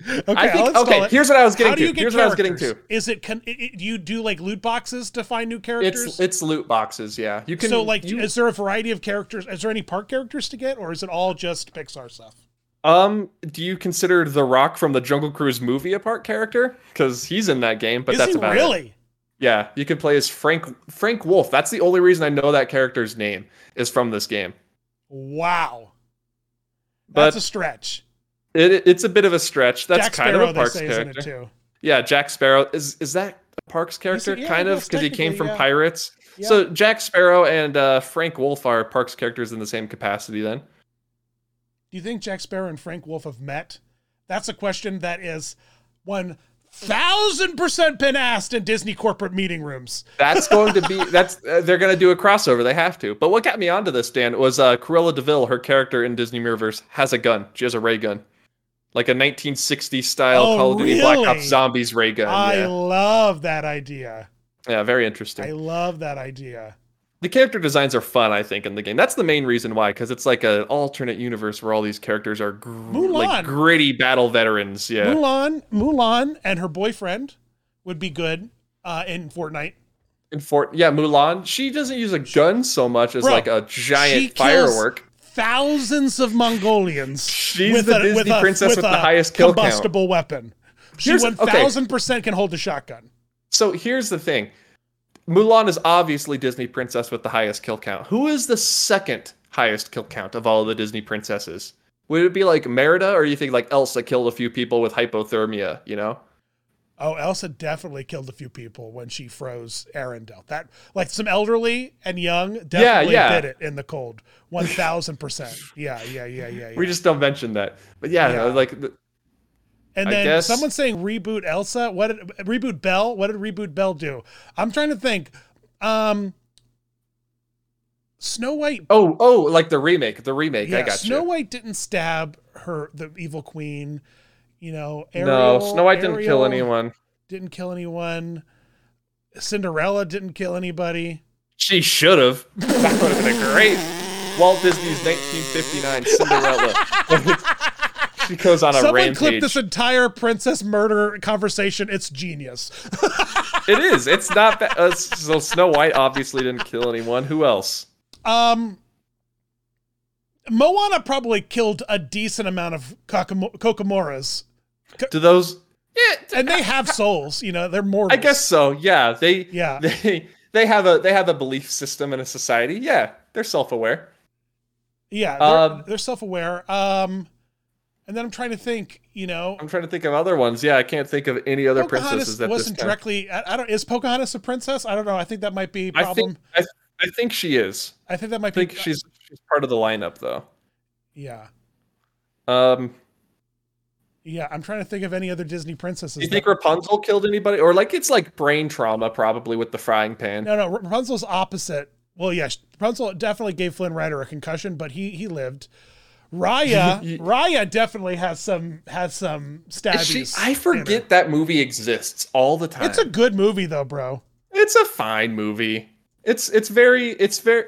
Okay, I think okay. it. Here's what I was getting to. get Here's what I was getting to. Is it, can, it, it- do you do like loot boxes to find new characters? It's it's loot boxes. Yeah, you can. so like, you, is there a variety of characters? Is there any park characters to get, or is it all just Pixar stuff? um, do you consider the Rock from the Jungle Cruise movie a park character? Because he's in that game, but is that's about it. really? Yeah, you can play as Frank Frank Wolff. That's the only reason I know that character's name is from this game. Wow, But that's a stretch. It, it's a bit of a stretch. That's Jack kind Sparrow, of a Parks say, is in it character. too. Yeah, Jack Sparrow is is that a Parks character? yeah, kind of because he came from yeah. Pirates. Yeah. So Jack Sparrow and uh, Frank Wolff are Parks characters in the same capacity. Then Do you think Jack Sparrow and Frank Wolff have met? That's a question that is one thousand percent been asked in Disney corporate meeting rooms. that's going to be that's uh, they're going to do a crossover. They have to. But what got me onto this, Dan, was uh, Cruella de Vil. Her character in Disney Mirrorverse has a gun. She has a ray gun, like a 1960s style Oh, Call of Duty Black? Ops Zombies ray gun. I yeah. love that idea. yeah, very interesting. I love that idea. the character designs are fun i think in the game that's the main reason why because it's like an alternate universe where all these characters are gr- like gritty battle veterans yeah Mulan, Mulan, and her boyfriend would be good uh, in Fortnite. in fort yeah mulan she doesn't use a gun so much as Bro, like a giant kills firework Thousands of Mongolians. She's the Disney princess with the highest kill count. combustible weapon. She Here's- one okay. thousand percent can hold a shotgun. so here's the thing mulan is obviously disney princess with the highest kill count who is the second highest kill count of all the Disney princesses? Would it be like Merida, or you think like Elsa killed a few people with hypothermia? You know, Oh, Elsa definitely killed a few people when she froze Arendelle. That like some elderly and young definitely yeah. did it in the cold. One thousand percent. Yeah, yeah, yeah, yeah, yeah. we just don't mention that. But yeah, Yeah. like the, and I then guess- someone's saying reboot Elsa. What did reboot Belle? What did reboot Belle do? I'm trying to think. Um Snow White oh oh like the remake, the remake. I yeah, got Snow you. White didn't stab her the evil queen. You know, Ariel, no, Snow White didn't kill anyone. Didn't kill anyone. Cinderella didn't kill anybody. She should have. [LAUGHS] That would have been a great Walt Disney's 1959 Cinderella. [LAUGHS] she goes on a Someone rampage. clip this entire princess murder conversation. It's genius. [LAUGHS] It is. It's not bad. Uh, so Snow White obviously didn't kill anyone. Who else? Um, Moana probably killed a decent amount of Kakamo- Kakamoras, Do those? Yeah, and they have souls. You know, they're mortals. I guess so. Yeah, they. Yeah. [LAUGHS] They they have a they have a belief system in a society. Yeah, they're self aware. Yeah, they're, Um, they're self-aware. Um, and then I'm trying to think. You know, I'm trying to think of other ones. Yeah, I can't think of any other Pocahontas princesses that wasn't directly. I, I don't. Is Pocahontas a princess? I don't know. I think that might be a I problem. think I, I think she is. I think that might be, I think be. she's she's part of the lineup though. Yeah, Um, yeah. I'm trying to think of any other Disney princesses. do you that- think Rapunzel killed anybody, or like it's like brain trauma probably with the frying pan? No, no. Rapunzel's opposite. Well, yes, Rapunzel definitely gave Flynn Rider a concussion, but he he lived. Raya, [LAUGHS] Raya definitely has some has some stabbies. I forget that movie exists all the time. It's a good movie though, bro. it's a fine movie. It's it's very it's very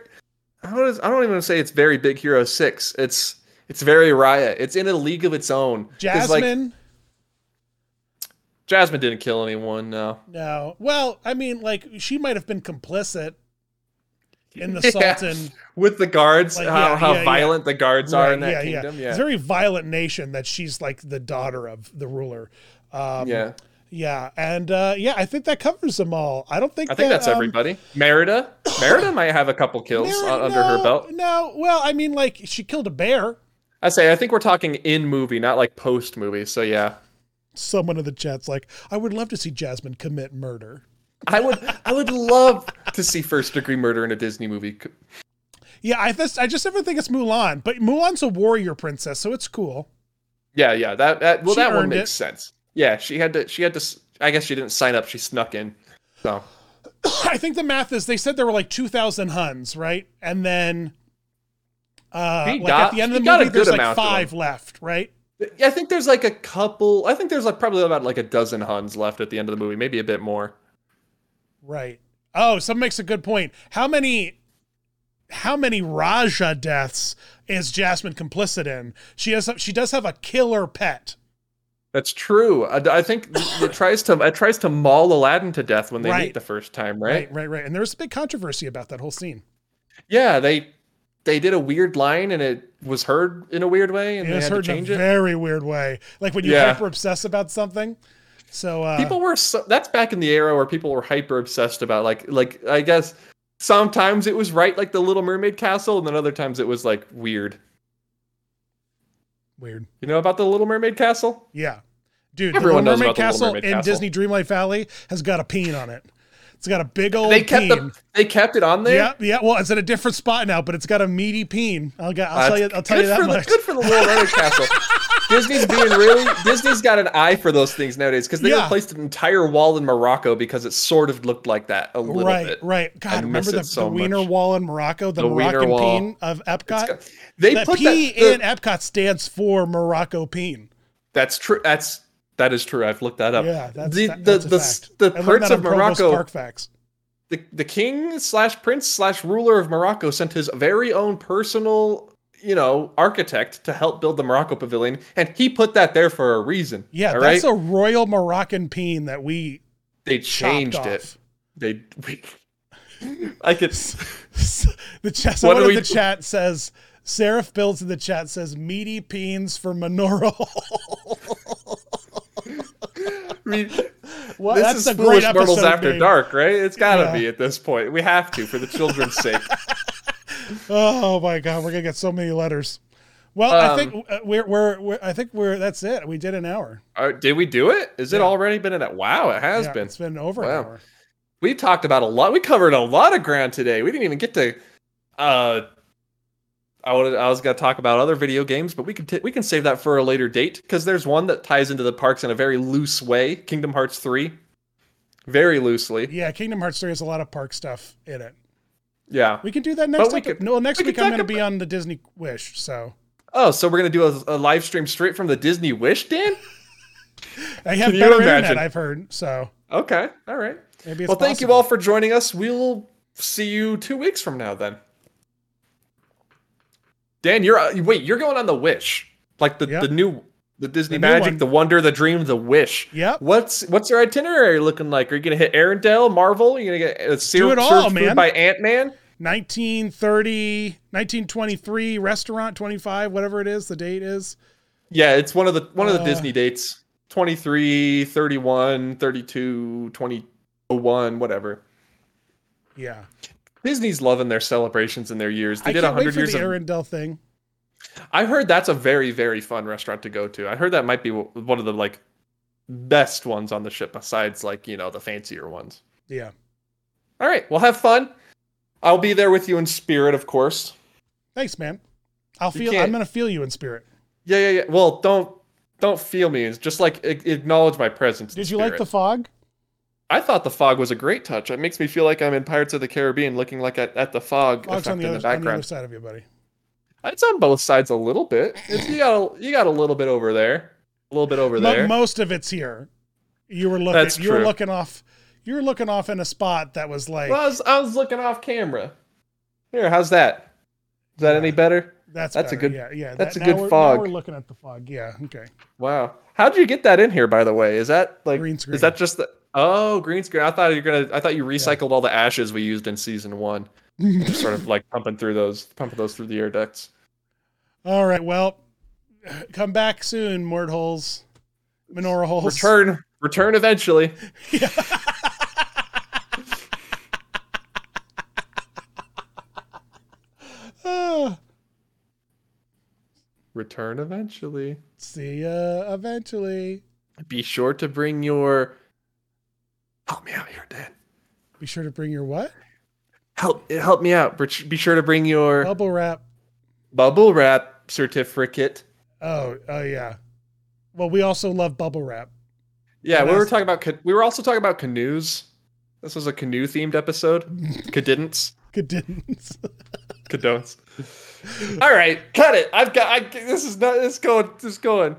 I don't I don't even say it's very Big Hero Six. It's it's very Raya. It's in a league of its own. 'Cause, like, Jasmine, Jasmine didn't kill anyone. No. no. Well, I mean, like she might have been complicit in the [LAUGHS] Yeah. Sultan. With the guards, Like, how, yeah, how yeah, violent the guards are in that kingdom. Yeah. It's a very violent nation that she's like the daughter of the ruler. Um, yeah. yeah, and uh, yeah, I think that covers them all. I don't think I think that, that's um, everybody. Merida. Merida might have a couple kills on, under her belt. No, well, I mean, like she killed a bear. I say I think we're talking in movie, not like post movie. So yeah. Someone in the chat's like, I would love to see Jasmine commit murder. I would I would love to see first degree murder in a Disney movie. Yeah, I just, I just never think it's Mulan, but Mulan's a warrior princess, so it's cool. Yeah, yeah. That that well She that one makes it. sense. Yeah, she had to she had to I guess she didn't sign up, she snuck in. So [COUGHS] I think the math is they said there were like 2,000 Huns, right? And then uh, He like got- at the end of the got a movie, there's like five left, right? I think there's like a couple I think there's like probably about like a dozen Huns left at the end of the movie, maybe a bit more. Right. Oh, someone makes a good point. How many how many Raja deaths is Jasmine complicit in? She has she does have a killer pet. That's true. I, I think it tries to it tries to maul Aladdin to death when they Right. meet the first time, right? Right, right, right. And there was a big controversy about that whole scene. Yeah, they they did a weird line and it was heard in a weird way and It they was had to in change it. very weird way. Like when you Yeah. hyper obsess about something. So uh people were so, that's back in the era where people were hyper obsessed about like like I guess sometimes it was right like the Little Mermaid castle and then other times it was like weird. weird. You know about the Little Mermaid castle? Yeah. Dude, Everyone the knows Little Mermaid the Little Castle Mermaid in Castle. Disney Dreamlight Valley has got a peen on it. It's got a big old They kept peen. the they kept it on there. Yeah, yeah. Well, it's in a different spot now, but it's got a meaty peen. I'll get. I'll Uh, tell you. I'll tell you that much. The, good for the Little Mermaid [LAUGHS] castle. Disney's being really Disney's got an eye for those things nowadays because they Yeah. replaced an entire wall in Morocco because it sort of looked like that a little right, bit. right. right. God, I remember the, so the Wiener much. Wall in Morocco, the, The Moroccan Wall. peen of Epcot. got- they the put P that, the- in Epcot stands for Morocco peen. That's true. That's that is true. I've looked that up. Yeah, that's the that- the that's the, the prince of Morocco, Park Facts. the the king slash prince slash ruler of Morocco sent his very own personal you know architect to help build the Morocco pavilion, and he put that there for a reason. Yeah, that's right? a royal Moroccan peen that we they changed it. They we, I could [LAUGHS] the chat. What Someone do in we the do? chat says. Seraph builds in the chat says meaty peens for menorah. [LAUGHS] I mean, well, this that's is foolish mortals after dark, right? It's got to Yeah. be at this point. We have to for the children's sake. [LAUGHS] [LAUGHS] Oh my god, we're gonna get so many letters. Well, I Um, think uh, we're, we're we're I think we're that's it. We did an hour. Uh, did we do it? Is it already been in it? Wow, it has Yeah, been. It's been over Wow. an hour. We talked about a lot. We covered a lot of ground today. We didn't even get to. Uh, I wanted, I was going to talk about other video games, but we can t- we can save that for a later date because there's one that ties into the parks in a very loose way. Kingdom Hearts three, very loosely. Yeah, Kingdom Hearts 3 has a lot of park stuff in it. Yeah. We can do that next we epi- could- No, next we week I'm going to be on the Disney Wish, so Oh, so we're gonna do a, a live stream straight from the Disney Wish, Dan? [LAUGHS] I have Can you better imagine? internet, I've heard. So Okay, all right. maybe well, thank you all for joining us. We'll see you two weeks from now, then. Dan, you're uh, wait. You're going on the Wish, like the Yep. the new the Disney The Magic, the Wonder, the Dream, the Wish. Yeah. What's what's your itinerary looking like? Are you gonna hit Arendelle, Marvel? Are you gonna get a ser- all, food by Ant Man? 1930, 1923 restaurant 25, whatever it is, the date is. Yeah, it's one of the one of the Uh. Disney dates. 23, 31, 32, 2001, whatever. Yeah. Disney's loving their celebrations and their years. They I did can't wait 100 for years the of Arendelle thing. I heard that's a very very fun restaurant to go to. I heard that might be one of the like best ones on the ship besides like, you know, the fancier ones. Yeah. All right, well have fun. I'll be there with you in spirit, of course. Thanks, man. I'll You feel can't- I'm going to feel you in spirit. Yeah, yeah, yeah. Well, don't don't feel me. It's just like acknowledge my presence. in Did you like the fog? I thought the fog was a great touch. It makes me feel like I'm in Pirates of the Caribbean, looking like at, at the fog Fog's effect on in the, the other, on the other side of you, buddy. It's on both sides a little bit. It's, you got a, you got a little bit over there, a little bit over there. most of it's here. You were looking That's you were looking off you were looking off in a spot that was like Well, I was, I was looking off camera. Here, how's that? Is that any better? that's that's a good- yeah, yeah. that's that- a good fog. Now we're looking at the fog. Yeah, okay. Wow. How'd you get that in here, by the way? Is that like Green screen. Is that just the oh green screen? I thought you were gonna. I thought you recycled all the ashes we used in season one. Just sort of like pumping through those, pumping those through the air ducts. All right, well, come back soon, Mort holes. Menorah holes. Return, return eventually. Ah, [LAUGHS] Return eventually. see ya eventually. Be sure to bring your. Help me out here, Dan. Be sure to bring your what? Help, help me out. Be be sure to bring your Bubble wrap. bubble wrap certificate. Oh, oh yeah. Well, we also love bubble wrap. Yeah, And we were talking about. We were also talking about canoes. This was a canoe themed episode. [LAUGHS] Cadence. Cadence. Cadence. All right, cut it. I've got. I, this is not. This is going. This is going.